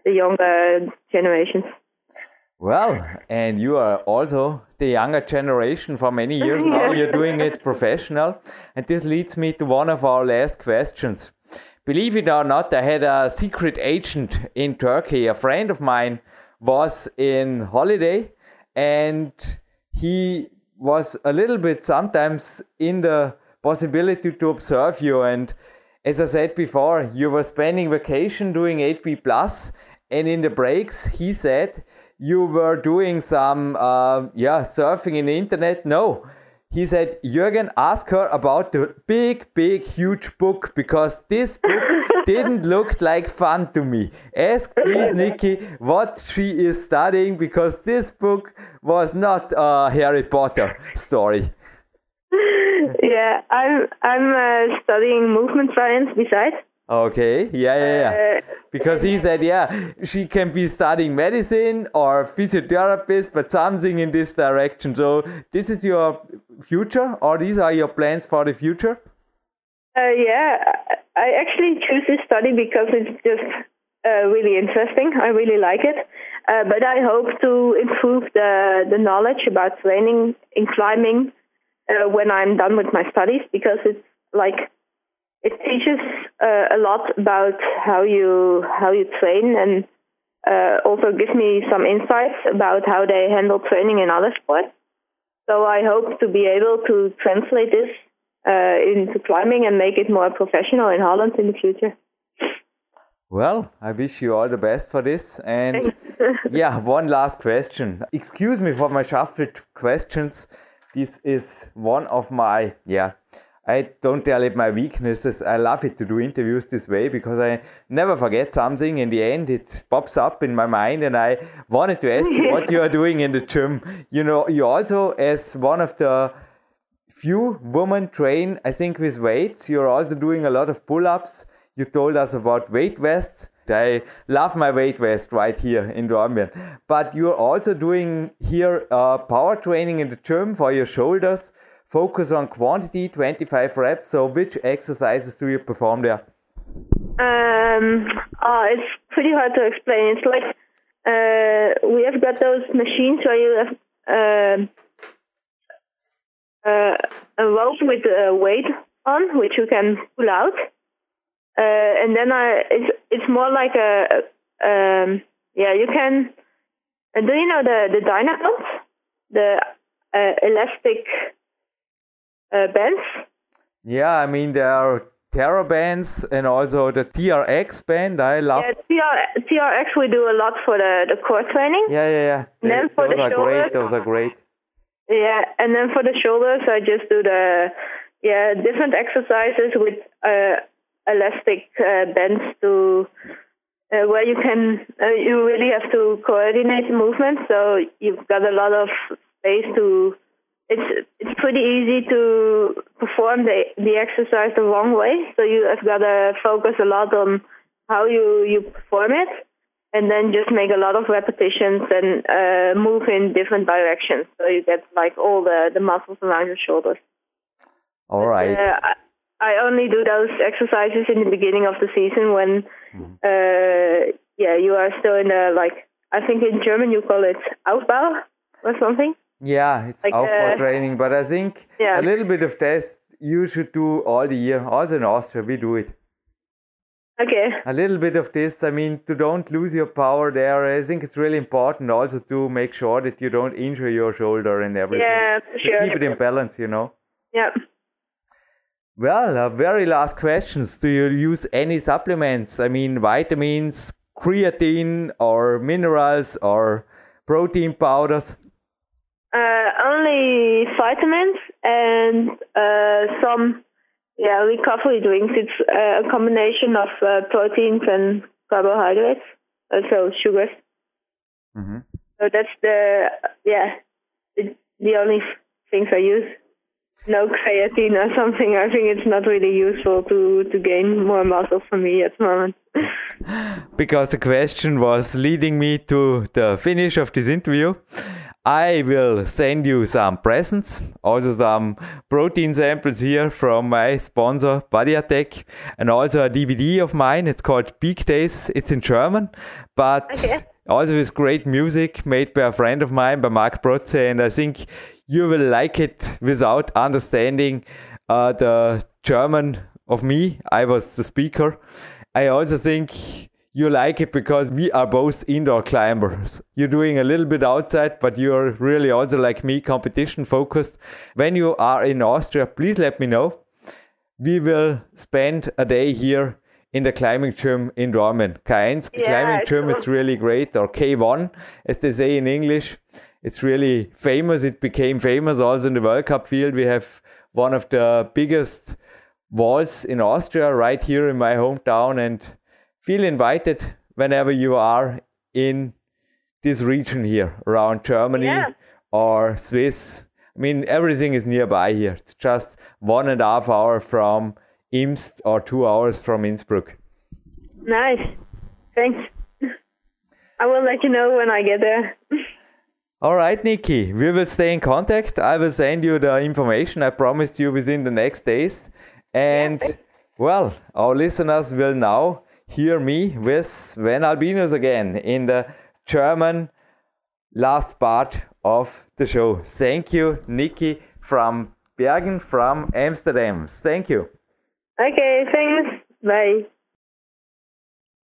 the younger generations. Well, and you are also the younger generation for many years now. [LAUGHS] You're doing it professional, and this leads me to one of our last questions. Believe it or not, I had a secret agent in Turkey. A friend of mine was in holiday, and he was a little bit sometimes in the possibility to observe you. And as I said before, you were spending vacation doing 8B plus, and in the breaks, he said you were doing some uh, yeah surfing in the internet. No, he said Jürgen, ask her about the big, big, huge book because this book [LAUGHS] didn't look like fun to me. Ask please Nikki what she is studying because this book was not a Harry Potter story. [LAUGHS] yeah, I'm I'm uh, studying movement science besides. Okay, yeah, yeah, yeah. Uh, because he said, yeah, she can be studying medicine or physiotherapist, but something in this direction. So, this is your future, or these are your plans for the future? Uh, yeah, I actually choose this study because it's just uh, really interesting. I really like it. Uh, but I hope to improve the, the knowledge about training in climbing uh, when I'm done with my studies because it's like it teaches uh, a lot about how you how you train and uh, also gives me some insights about how they handle training in other sports. So I hope to be able to translate this uh, into climbing and make it more professional in Holland in the future. Well, I wish you all the best for this. And [LAUGHS] yeah, one last question. Excuse me for my shuffled questions this is one of my yeah I don't tell it my weaknesses. I love it to do interviews this way because I never forget something. In the end, it pops up in my mind, and I wanted to ask you what you are doing in the gym. You know, you also, as one of the few women train, I think, with weights, you're also doing a lot of pull ups. You told us about weight vests. I love my weight vest right here in Dornbirn. But you're also doing here uh, power training in the gym for your shoulders. Focus on quantity, 25 reps. So, which exercises do you perform there? Um, oh, it's pretty hard to explain. It's like uh, we have got those machines where you have uh, uh, a rope with a weight on, which you can pull out uh, and then I it's it's more like a um, yeah you can do you know the the Dynabelt the uh, elastic uh, bands yeah I mean there are TheraBands and also the TRX band I love yeah, TR, TRX we do a lot for the the core training yeah yeah yeah and then for those the are shoulders, great those are great yeah and then for the shoulders I just do the yeah different exercises with uh elastic uh, bends to uh, where you can uh, you really have to coordinate the movement. So you've got a lot of space to. It's it's pretty easy to perform the the exercise the wrong way. So you have got to focus a lot on how you you perform it, and then just make a lot of repetitions and uh, move in different directions. So you get like all the the muscles around your shoulders. All right. But, uh, I only do those exercises in the beginning of the season when, mm. uh, yeah, you are still in the like. I think in German you call it Aufbau or something. Yeah, it's like, Aufbau uh, training, but I think yeah. a little bit of that you should do all the year. Also in Austria, we do it. Okay. A little bit of this. I mean, to don't lose your power there. I think it's really important also to make sure that you don't injure your shoulder and everything. Yeah, sure. To keep it in balance, you know. Yeah. Well, uh, very last questions. Do you use any supplements? I mean, vitamins, creatine, or minerals, or protein powders? Uh, only vitamins and uh, some yeah recovery drinks. It's uh, a combination of uh, proteins and carbohydrates, also sugars. Mm-hmm. So that's the yeah the, the only things I use. No creatine or something. I think it's not really useful to to gain more muscle for me at the moment. [LAUGHS] because the question was leading me to the finish of this interview. I will send you some presents, also some protein samples here from my sponsor Badiatech, and also a DVD of mine. It's called Peak Days. It's in German, but Okay. also with great music made by a friend of mine, by Mark Protze, and I think you will like it without understanding uh, the German of me. I was the speaker. I also think you like it because we are both indoor climbers. You're doing a little bit outside, but you're really also like me, competition focused. When you are in Austria, please let me know. We will spend a day here in the climbing gym in Dornbirn. K1 Yeah, climbing gym, sure. it's really great, or K1, as they say in English. It's really famous. It became famous also in the World Cup field. We have one of the biggest walls in Austria right here in my hometown and feel invited whenever you are in this region here around Germany Yeah. or Swiss. I mean, everything is nearby here. It's just one and a half hour from Imst or two hours from Innsbruck. Nice. Thanks. I will let you know when I get there. All right, Nikki, we will stay in contact. I will send you the information I promised you within the next days. And well, our listeners will now hear me with Sven Albinus again in the German last part of the show. Thank you, Nikki from Bergen, from Amsterdam. Thank you. Okay, thanks. Bye.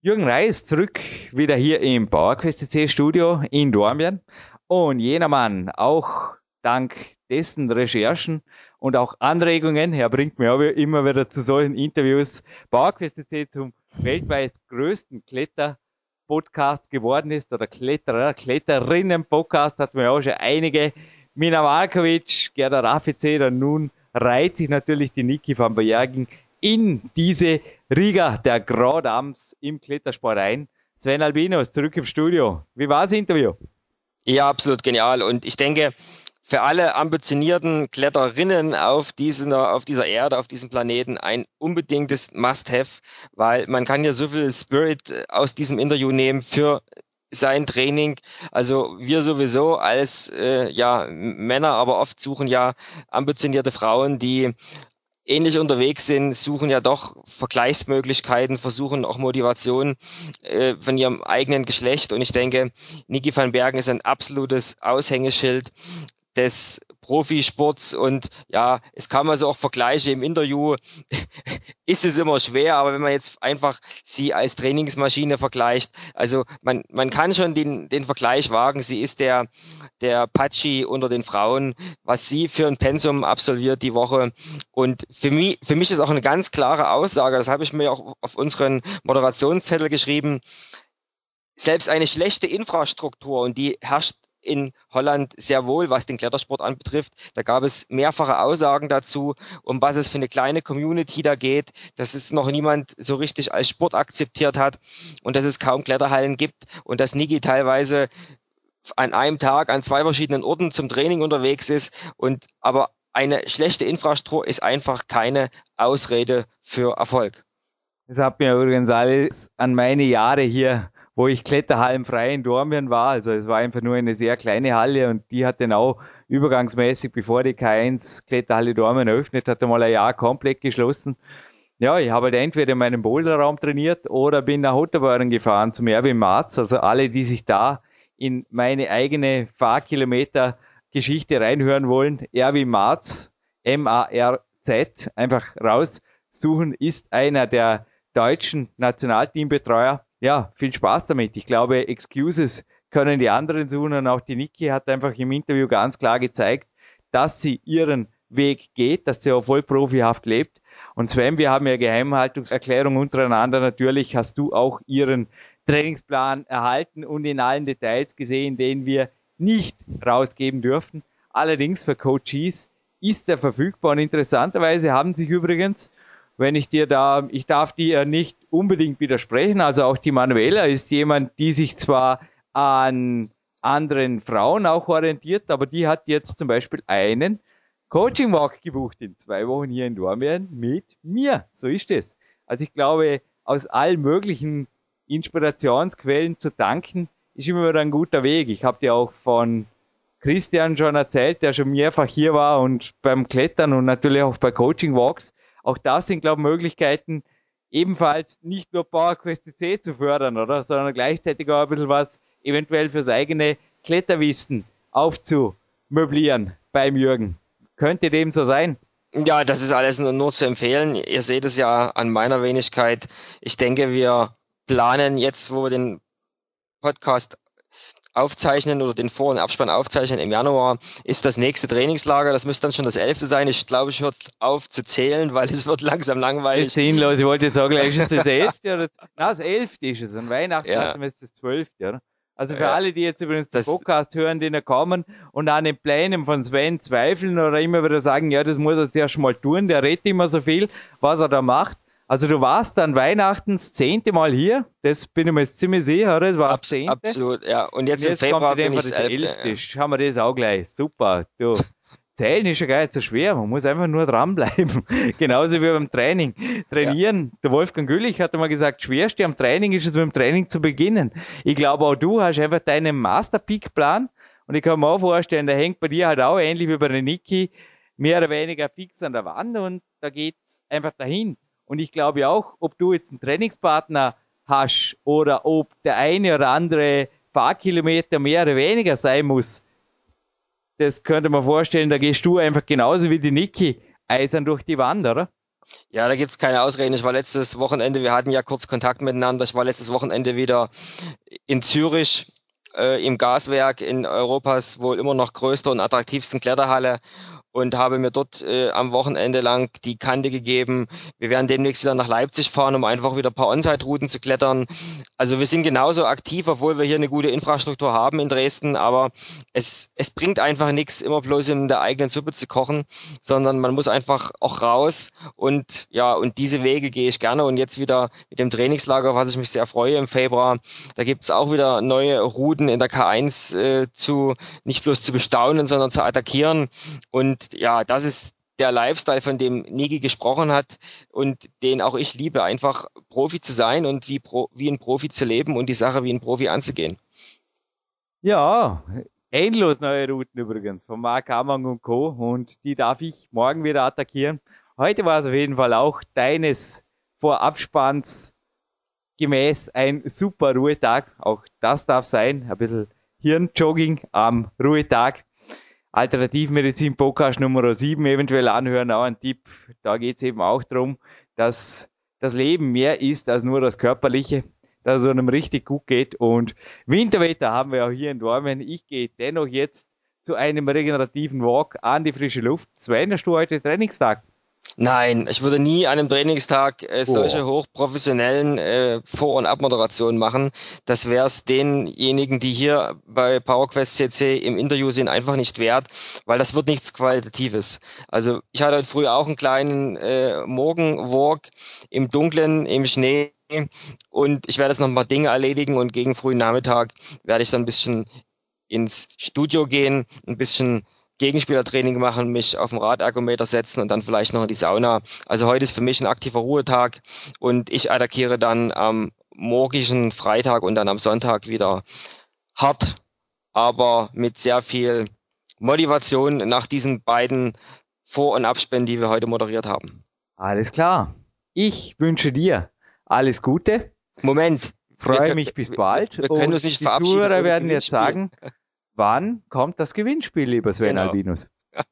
Jürgen Reis zurück wieder hier im PowerQuest CC Studio in Dornbirn. Und jener Mann, auch dank dessen Recherchen und auch Anregungen, er bringt mir auch immer wieder zu solchen Interviews, PowerQuest CC zum weltweit größten Kletter-Podcast geworden ist oder Kletterer, Kletterinnen-Podcast hat mir auch schon einige. Mina Markovic, Gerda Raffice, dann nun reiht sich natürlich die Niki van Bergen in diese Riga der Grand im Klettersport ein. Sven Albinos, zurück im Studio. Wie war das Interview? Ja, absolut genial. Und ich denke, für alle ambitionierten Kletterinnen auf, diesen, auf dieser Erde, auf diesem Planeten ein unbedingtes Must-Have, weil man kann ja so viel Spirit äh, aus diesem Interview nehmen für sein Training. Also wir sowieso als äh, ja, Männer, aber oft suchen ja ambitionierte Frauen, die ähnlich unterwegs sind, suchen ja doch Vergleichsmöglichkeiten, versuchen auch Motivation äh, von ihrem eigenen Geschlecht. Und ich denke, Niki van Bergen ist ein absolutes Aushängeschild des Profisports. Und ja, es kam also auch Vergleiche im Interview, [LAUGHS] ist es immer schwer, aber wenn man jetzt einfach sie als Trainingsmaschine vergleicht, also man, man kann schon den, den Vergleich wagen, sie ist der, der Patschi unter den Frauen, was sie für ein Pensum absolviert die Woche. Und für mich, für mich ist auch eine ganz klare Aussage, das habe ich mir auch auf unseren Moderationszettel geschrieben, selbst eine schlechte Infrastruktur und die herrscht in Holland sehr wohl, was den Klettersport anbetrifft. Da gab es mehrfache Aussagen dazu, um was es für eine kleine Community da geht, dass es noch niemand so richtig als Sport akzeptiert hat und dass es kaum Kletterhallen gibt und dass Niki teilweise an einem Tag an zwei verschiedenen Orten zum Training unterwegs ist und aber eine schlechte Infrastruktur ist einfach keine Ausrede für Erfolg. Das hat mir übrigens alles an meine Jahre hier wo ich kletterhallenfrei in Dornbirn war. Also es war einfach nur eine sehr kleine Halle und die hat dann auch übergangsmäßig, bevor die K1 Kletterhalle Dornbirn eröffnet hat, einmal ein Jahr komplett geschlossen. Ja, ich habe halt entweder in meinem Boulderraum trainiert oder bin nach Otterborn gefahren zum Erwin Marz. Also alle, die sich da in meine eigene Fahrkilometer Geschichte reinhören wollen, Erwin Marz, M-A-R-Z, einfach raussuchen, ist einer der deutschen Nationalteambetreuer. Ja, viel Spaß damit. Ich glaube, Excuses können die anderen suchen und auch die Niki hat einfach im Interview ganz klar gezeigt, dass sie ihren Weg geht, dass sie auch voll profihaft lebt. Und Sven, wir haben ja Geheimhaltungserklärung untereinander. Natürlich hast du auch ihren Trainingsplan erhalten und in allen Details gesehen, den wir nicht rausgeben dürfen. Allerdings für Coaches ist er verfügbar und interessanterweise haben sich übrigens, wenn ich dir da, ich darf dir nicht unbedingt widersprechen, also auch die Manuela ist jemand, die sich zwar an anderen Frauen auch orientiert, aber die hat jetzt zum Beispiel einen Coaching Walk gebucht in zwei Wochen hier in Dormien mit mir. So ist es. Also ich glaube, aus allen möglichen Inspirationsquellen zu danken, ist immer wieder ein guter Weg. Ich habe dir auch von Christian schon erzählt, der schon mehrfach hier war und beim Klettern und natürlich auch bei Coaching Walks. Auch das sind, glaube ich, Möglichkeiten, ebenfalls nicht nur PowerQuest C zu fördern, oder? Sondern gleichzeitig auch ein bisschen was eventuell fürs eigene Kletterwissen aufzumöblieren beim Jürgen. Könnte dem so sein? Ja, das ist alles nur, nur zu empfehlen. Ihr seht es ja an meiner Wenigkeit. Ich denke, wir planen jetzt, wo wir den Podcast aufzeichnen oder den Vor- und Abspann aufzeichnen im Januar, ist das nächste Trainingslager. Das müsste dann schon das elfte sein. Ich glaube, ich höre auf zu zählen, weil es wird langsam langweilig. Das ist sinnlos. Ich wollte jetzt sagen, ist es das elfte oder na, das elfte ist es. An Weihnachten ja. ist es das zwölfte, oder? Also für ja. alle, die jetzt übrigens den Podcast hören, den er kommen und an den Plänen von Sven zweifeln oder immer wieder sagen, ja, das muss er zuerst mal tun, der redet immer so viel, was er da macht. Also du warst dann Weihnachten das zehnte Mal hier, das bin ich mir jetzt ziemlich sicher, oder? Das war Abs das zehnte. Absolut, ja. Und jetzt, und jetzt im Februar bin ich das elfte. Ja. Haben wir das auch gleich. Super. Du. [LAUGHS] Zählen ist ja gar nicht so schwer, man muss einfach nur dranbleiben. [LAUGHS] Genauso wie beim Training. Trainieren, ja. der Wolfgang Güllich hat einmal gesagt, schwerste am Training ist es, mit dem Training zu beginnen. Ich glaube auch du hast einfach deinen Master-Peak-Plan und ich kann mir auch vorstellen, der hängt bei dir halt auch ähnlich wie bei der Niki mehr oder weniger fix an der Wand und da geht's einfach dahin. Und ich glaube auch, ob du jetzt einen Trainingspartner hast oder ob der eine oder andere Fahrkilometer mehr oder weniger sein muss, das könnte man vorstellen, da gehst du einfach genauso wie die Niki eisern durch die Wand, oder? Ja, da gibt's keine Ausreden. Ich war letztes Wochenende, wir hatten ja kurz Kontakt miteinander, ich war letztes Wochenende wieder in Zürich äh, im Gaswerk in Europas wohl immer noch größter und attraktivsten Kletterhalle und habe mir dort äh, am Wochenende lang die Kante gegeben. Wir werden demnächst wieder nach Leipzig fahren, um einfach wieder ein paar On-Site-Routen zu klettern. Also wir sind genauso aktiv, obwohl wir hier eine gute Infrastruktur haben in Dresden, aber es, es bringt einfach nichts, immer bloß in der eigenen Suppe zu kochen, sondern man muss einfach auch raus und ja, und diese Wege gehe ich gerne und jetzt wieder mit dem Trainingslager, was ich mich sehr freue im Februar, da gibt's auch wieder neue Routen in der K1 äh, zu, nicht bloß zu bestaunen, sondern zu attackieren und ja, das ist der Lifestyle, von dem Niki gesprochen hat und den auch ich liebe, einfach Profi zu sein und wie, Pro, wie ein Profi zu leben und die Sache wie ein Profi anzugehen. Ja, endlos neue Routen übrigens von Mark Amang und Co. Und die darf ich morgen wieder attackieren. Heute war es auf jeden Fall auch deines Vorabspanns gemäß ein super Ruhetag. Auch das darf sein. Ein bisschen Hirnjogging am Ruhetag. Alternativmedizin Podcast Nummer 7 eventuell anhören, auch ein Tipp. Da geht es eben auch darum, dass das Leben mehr ist als nur das Körperliche, dass es einem richtig gut geht. Und Winterwetter haben wir auch hier in Dormen. Ich gehe dennoch jetzt zu einem regenerativen Walk an die frische Luft. Sven, hast du heute Trainingstag? Nein, ich würde nie an einem Trainingstag äh, solche oh. hochprofessionellen äh, Vor- und Abmoderationen machen. Das wäre es denjenigen, die hier bei PowerQuest CC im Interview sind, einfach nicht wert, weil das wird nichts Qualitatives. Also ich hatte heute früh auch einen kleinen äh, Morgenwalk im Dunkeln, im Schnee und ich werde jetzt noch ein paar Dinge erledigen und gegen frühen Nachmittag werde ich dann ein bisschen ins Studio gehen, ein bisschen Gegenspielertraining machen, mich auf den Radergometer setzen und dann vielleicht noch in die Sauna. Also heute ist für mich ein aktiver Ruhetag und ich attackiere dann am morgigen Freitag und dann am Sonntag wieder hart, aber mit sehr viel Motivation nach diesen beiden Vor- und Abspänen, die wir heute moderiert haben. Alles klar. Ich wünsche dir alles Gute. Moment. Freue mich bis bald. Wir, wir können uns nicht die Zuhörer werden jetzt sagen, [LAUGHS] Wann kommt das Gewinnspiel, lieber Sven genau. Albinus? [LAUGHS]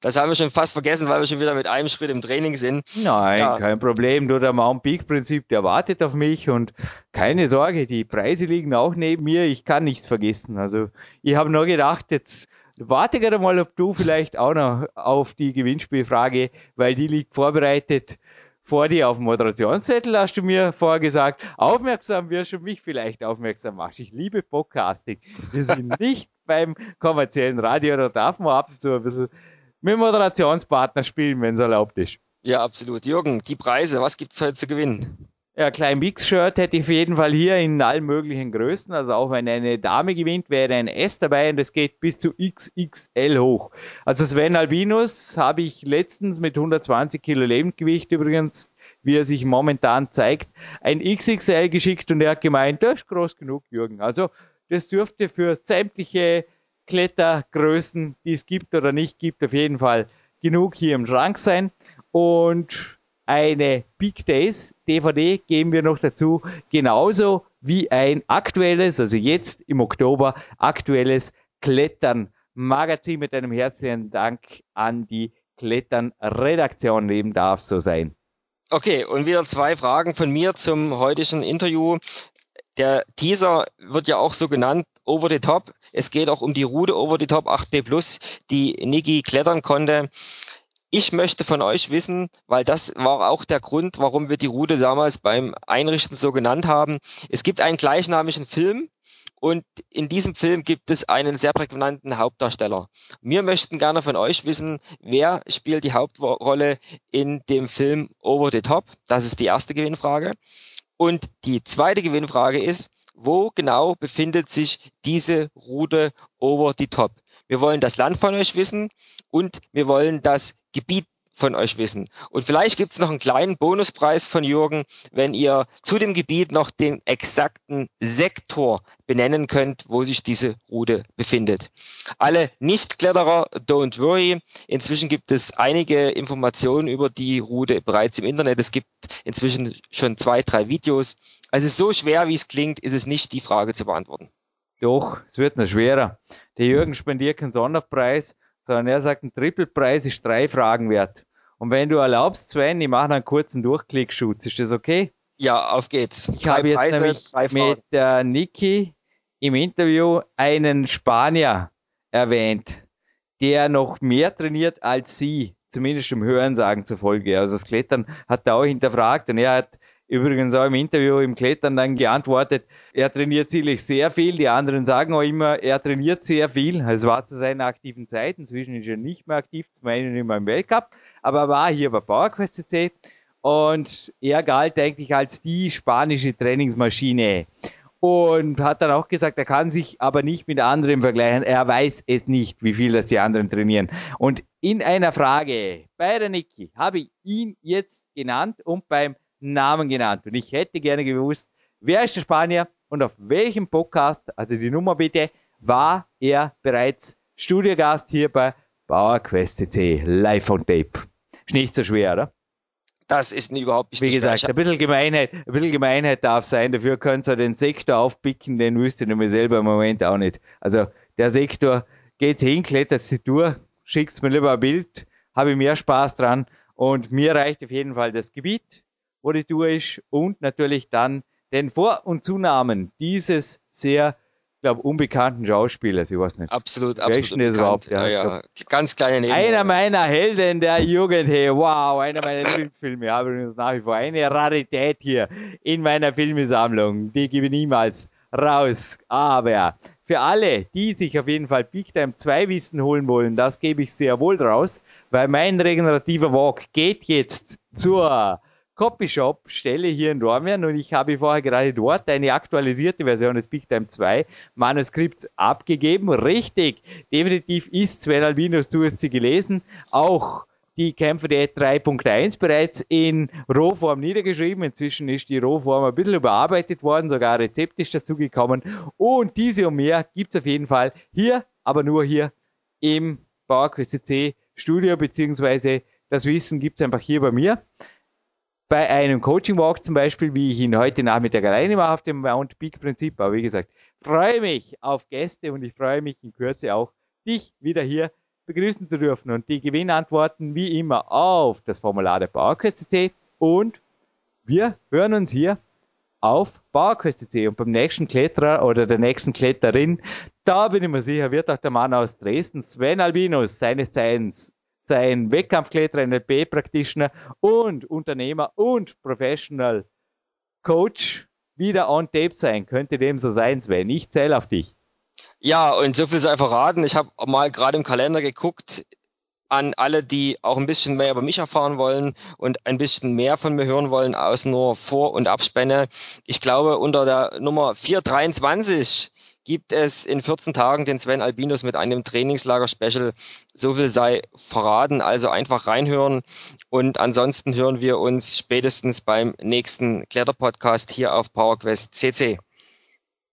Das haben wir schon fast vergessen, weil wir schon wieder mit einem Schritt im Training sind. Nein, ja. kein Problem. Nur der Mount Peak Prinzip, der wartet auf mich und keine Sorge, die Preise liegen auch neben mir. Ich kann nichts vergessen. Also ich habe nur gedacht, jetzt warte gerade mal, ob du vielleicht auch noch auf die Gewinnspielfrage, weil die liegt vorbereitet vor dir auf dem Moderationszettel, hast du mir vorher gesagt, aufmerksam wirst du mich vielleicht aufmerksam machst. Ich liebe Podcasting. Wir sind [LAUGHS] nicht beim kommerziellen Radio, da darf man ab und zu ein bisschen mit Moderationspartner spielen, wenn es erlaubt ist. Ja, absolut. Jürgen, die Preise, was gibt es heute zu gewinnen? Ja, klein Mix-Shirt hätte ich auf jeden Fall hier in allen möglichen Größen. Also auch wenn eine Dame gewinnt, wäre ein S dabei und es geht bis zu XXL hoch. Also Sven Albinus habe ich letztens mit 120 Kilo Lebendgewicht übrigens, wie er sich momentan zeigt, ein XXL geschickt und er hat gemeint, das ist groß genug, Jürgen. Also das dürfte für sämtliche Klettergrößen, die es gibt oder nicht gibt, auf jeden Fall genug hier im Schrank sein. Und eine Big Days DVD geben wir noch dazu, genauso wie ein aktuelles, also jetzt im Oktober, aktuelles Klettern Magazin mit einem herzlichen Dank an die Klettern Redaktion leben darf so sein. Okay, und wieder zwei Fragen von mir zum heutigen Interview. Der Teaser wird ja auch so genannt, Over the Top. Es geht auch um die Route Over the Top 8B Plus, die Niki klettern konnte. Ich möchte von euch wissen, weil das war auch der Grund, warum wir die Route damals beim Einrichten so genannt haben. Es gibt einen gleichnamigen Film und in diesem Film gibt es einen sehr prägnanten Hauptdarsteller. Wir möchten gerne von euch wissen, wer spielt die Hauptrolle in dem Film Over the Top? Das ist die erste Gewinnfrage. Und die zweite Gewinnfrage ist, wo genau befindet sich diese Route Over the Top? Wir wollen das Land von euch wissen und wir wollen das Gebiet von euch wissen. Und vielleicht gibt es noch einen kleinen Bonuspreis von Jürgen, wenn ihr zu dem Gebiet noch den exakten Sektor benennen könnt, wo sich diese Route befindet. Alle Nicht-Kletterer, don't worry. Inzwischen gibt es einige Informationen über die Route bereits im Internet. Es gibt inzwischen schon zwei, drei Videos. Also so schwer, wie es klingt, ist es nicht, die Frage zu beantworten. Doch, es wird noch schwerer. Der Jürgen spendiert keinen Sonderpreis, sondern er sagt, ein Trippelpreis ist drei Fragen wert. Und wenn du erlaubst, Sven, ich mache einen kurzen Durchklickschutz. Ist das okay? Ja, auf geht's. Ich habe jetzt Preise, nämlich mit äh, Niki im Interview einen Spanier erwähnt, der noch mehr trainiert als sie, zumindest im Hörensagen zufolge. Also das Klettern hat er auch hinterfragt und er hat übrigens auch im Interview im Klettern dann geantwortet, er trainiert sicherlich sehr viel. Die anderen sagen auch immer, er trainiert sehr viel. Es war zu seiner aktiven Zeit. Inzwischen ist er nicht mehr aktiv, zum einen immer im Weltcup, aber er war hier bei PowerQuest CC und er galt eigentlich als die spanische Trainingsmaschine. Und hat dann auch gesagt, er kann sich aber nicht mit anderen vergleichen. Er weiß es nicht, wie viel das die anderen trainieren. Und in einer Frage bei der Niki habe ich ihn jetzt genannt und beim Namen genannt. Und ich hätte gerne gewusst, wer ist der Spanier und auf welchem Podcast, also die Nummer bitte, war er bereits Studiogast hier bei PowerQuest CC live on tape. Ist nicht so schwer, oder? Das ist überhaupt nicht Wie gesagt, schwer. ein bisschen Gemeinheit, ein bisschen Gemeinheit darf sein. Dafür könnt ihr den Sektor aufpicken, den wüsste ich nämlich selber im Moment auch nicht. Also, der Sektor geht hin, klettert sie durch, schickt mir lieber ein Bild, habe ich mehr Spaß dran und mir reicht auf jeden Fall das Gebiet, wo die Tour ist und natürlich dann den Vor- und Zunamen dieses sehr, glaube unbekannten Schauspielers. Ich weiß nicht. Absolut, absolut. Ist überhaupt, ja, ja, ja. Ganz kleine Nebenrolle. Einer meiner Helden der Jugend, hey, wow, einer meiner [LAUGHS] Lieblingsfilme. Ich habe übrigens nach wie vor eine Rarität hier in meiner Filmesammlung. Die gebe ich niemals raus. Aber für alle, die sich auf jeden Fall Big Time 2 Wissen holen wollen, das gebe ich sehr wohl raus, weil mein regenerativer Walk geht jetzt zur Copyshop Stelle hier in Dormien und ich habe vorher gerade dort eine aktualisierte Version des Big Time 2 Manuskripts abgegeben. Richtig, definitiv ist Sven Albinus, du hast sie gelesen, auch die Kämpfe der 3.1 bereits in Rohform niedergeschrieben. Inzwischen ist die Rohform ein bisschen überarbeitet worden, sogar ein Rezept ist dazugekommen. Und diese und mehr gibt es auf jeden Fall hier, aber nur hier im PowerQuest C Studio, beziehungsweise das Wissen gibt es einfach hier bei mir bei einem Coaching Walk zum Beispiel, wie ich ihn heute Nachmittag alleine mache auf dem Mount Peak Prinzip. Aber wie gesagt, freue mich auf Gäste und ich freue mich in Kürze auch, dich wieder hier begrüßen zu dürfen. Und die Gewinnantworten wie immer auf das Formular der PowerQuest.cc und wir hören uns hier auf PowerQuest.cc und beim nächsten Kletterer oder der nächsten Kletterin, da bin ich mir sicher, wird auch der Mann aus Dresden, Sven Albinus, seines Zeichens sein Wettkampfkletterer, NLP-Practitioner und Unternehmer und Professional Coach wieder on tape sein. Könnte dem so sein, Sven. Ich zähle auf dich. Ja, und so viel sei verraten. Ich habe mal gerade im Kalender geguckt an alle, die auch ein bisschen mehr über mich erfahren wollen und ein bisschen mehr von mir hören wollen, aus nur Vor- und Abspänne. Ich glaube, unter der Nummer 423 gibt es in 14 Tagen den Sven Albinus mit einem Trainingslager-Special. So viel sei verraten, also einfach reinhören. Und ansonsten hören wir uns spätestens beim nächsten Kletterpodcast hier auf PowerQuest CC.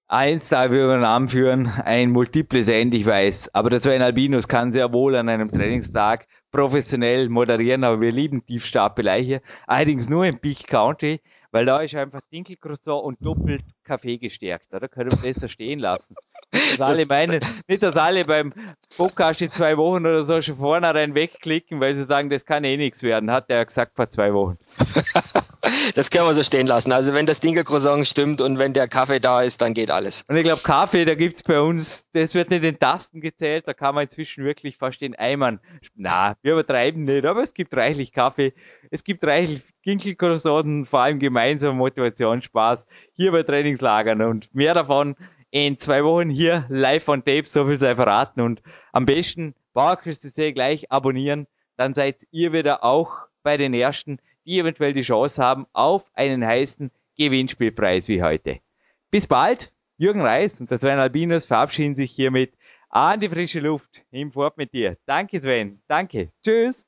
Eins darf ich über den Namen führen, ein multiples End, ich weiß. Aber der Sven Albinus kann sehr wohl an einem Trainingstag professionell moderieren, aber wir lieben Tiefstapelei hier. Allerdings nur im Peak County weil da ist einfach Dinkelcroissant und doppelt Kaffee gestärkt. Oder? Können wir besser stehen lassen. Nicht, dass alle meinen, [LAUGHS] nicht, dass alle beim Podcast in zwei Wochen oder so schon vornherein wegklicken, weil sie sagen, das kann eh nichts werden, hat er ja gesagt vor zwei Wochen. [LAUGHS] das können wir so stehen lassen. Also wenn das Dinkelcroissant stimmt und wenn der Kaffee da ist, dann geht alles. Und ich glaube, Kaffee, da gibt's bei uns, das wird nicht in Tasten gezählt, da kann man inzwischen wirklich fast in Eimern. Na, wir übertreiben nicht, aber es gibt reichlich Kaffee, es gibt reichlich Ginkelkursoden, vor allem gemeinsam Motivation, Spaß hier bei Trainingslagern und mehr davon in zwei Wochen hier live on tape, so viel sei verraten und am besten PowerQuest.de gleich abonnieren, dann seid ihr wieder auch bei den ersten, die eventuell die Chance haben auf einen heißen Gewinnspielpreis wie heute. Bis bald, Jürgen Reis und der Sven Albinos verabschieden sich hiermit an die frische Luft. Im Fort mit dir. Danke Sven, danke, tschüss.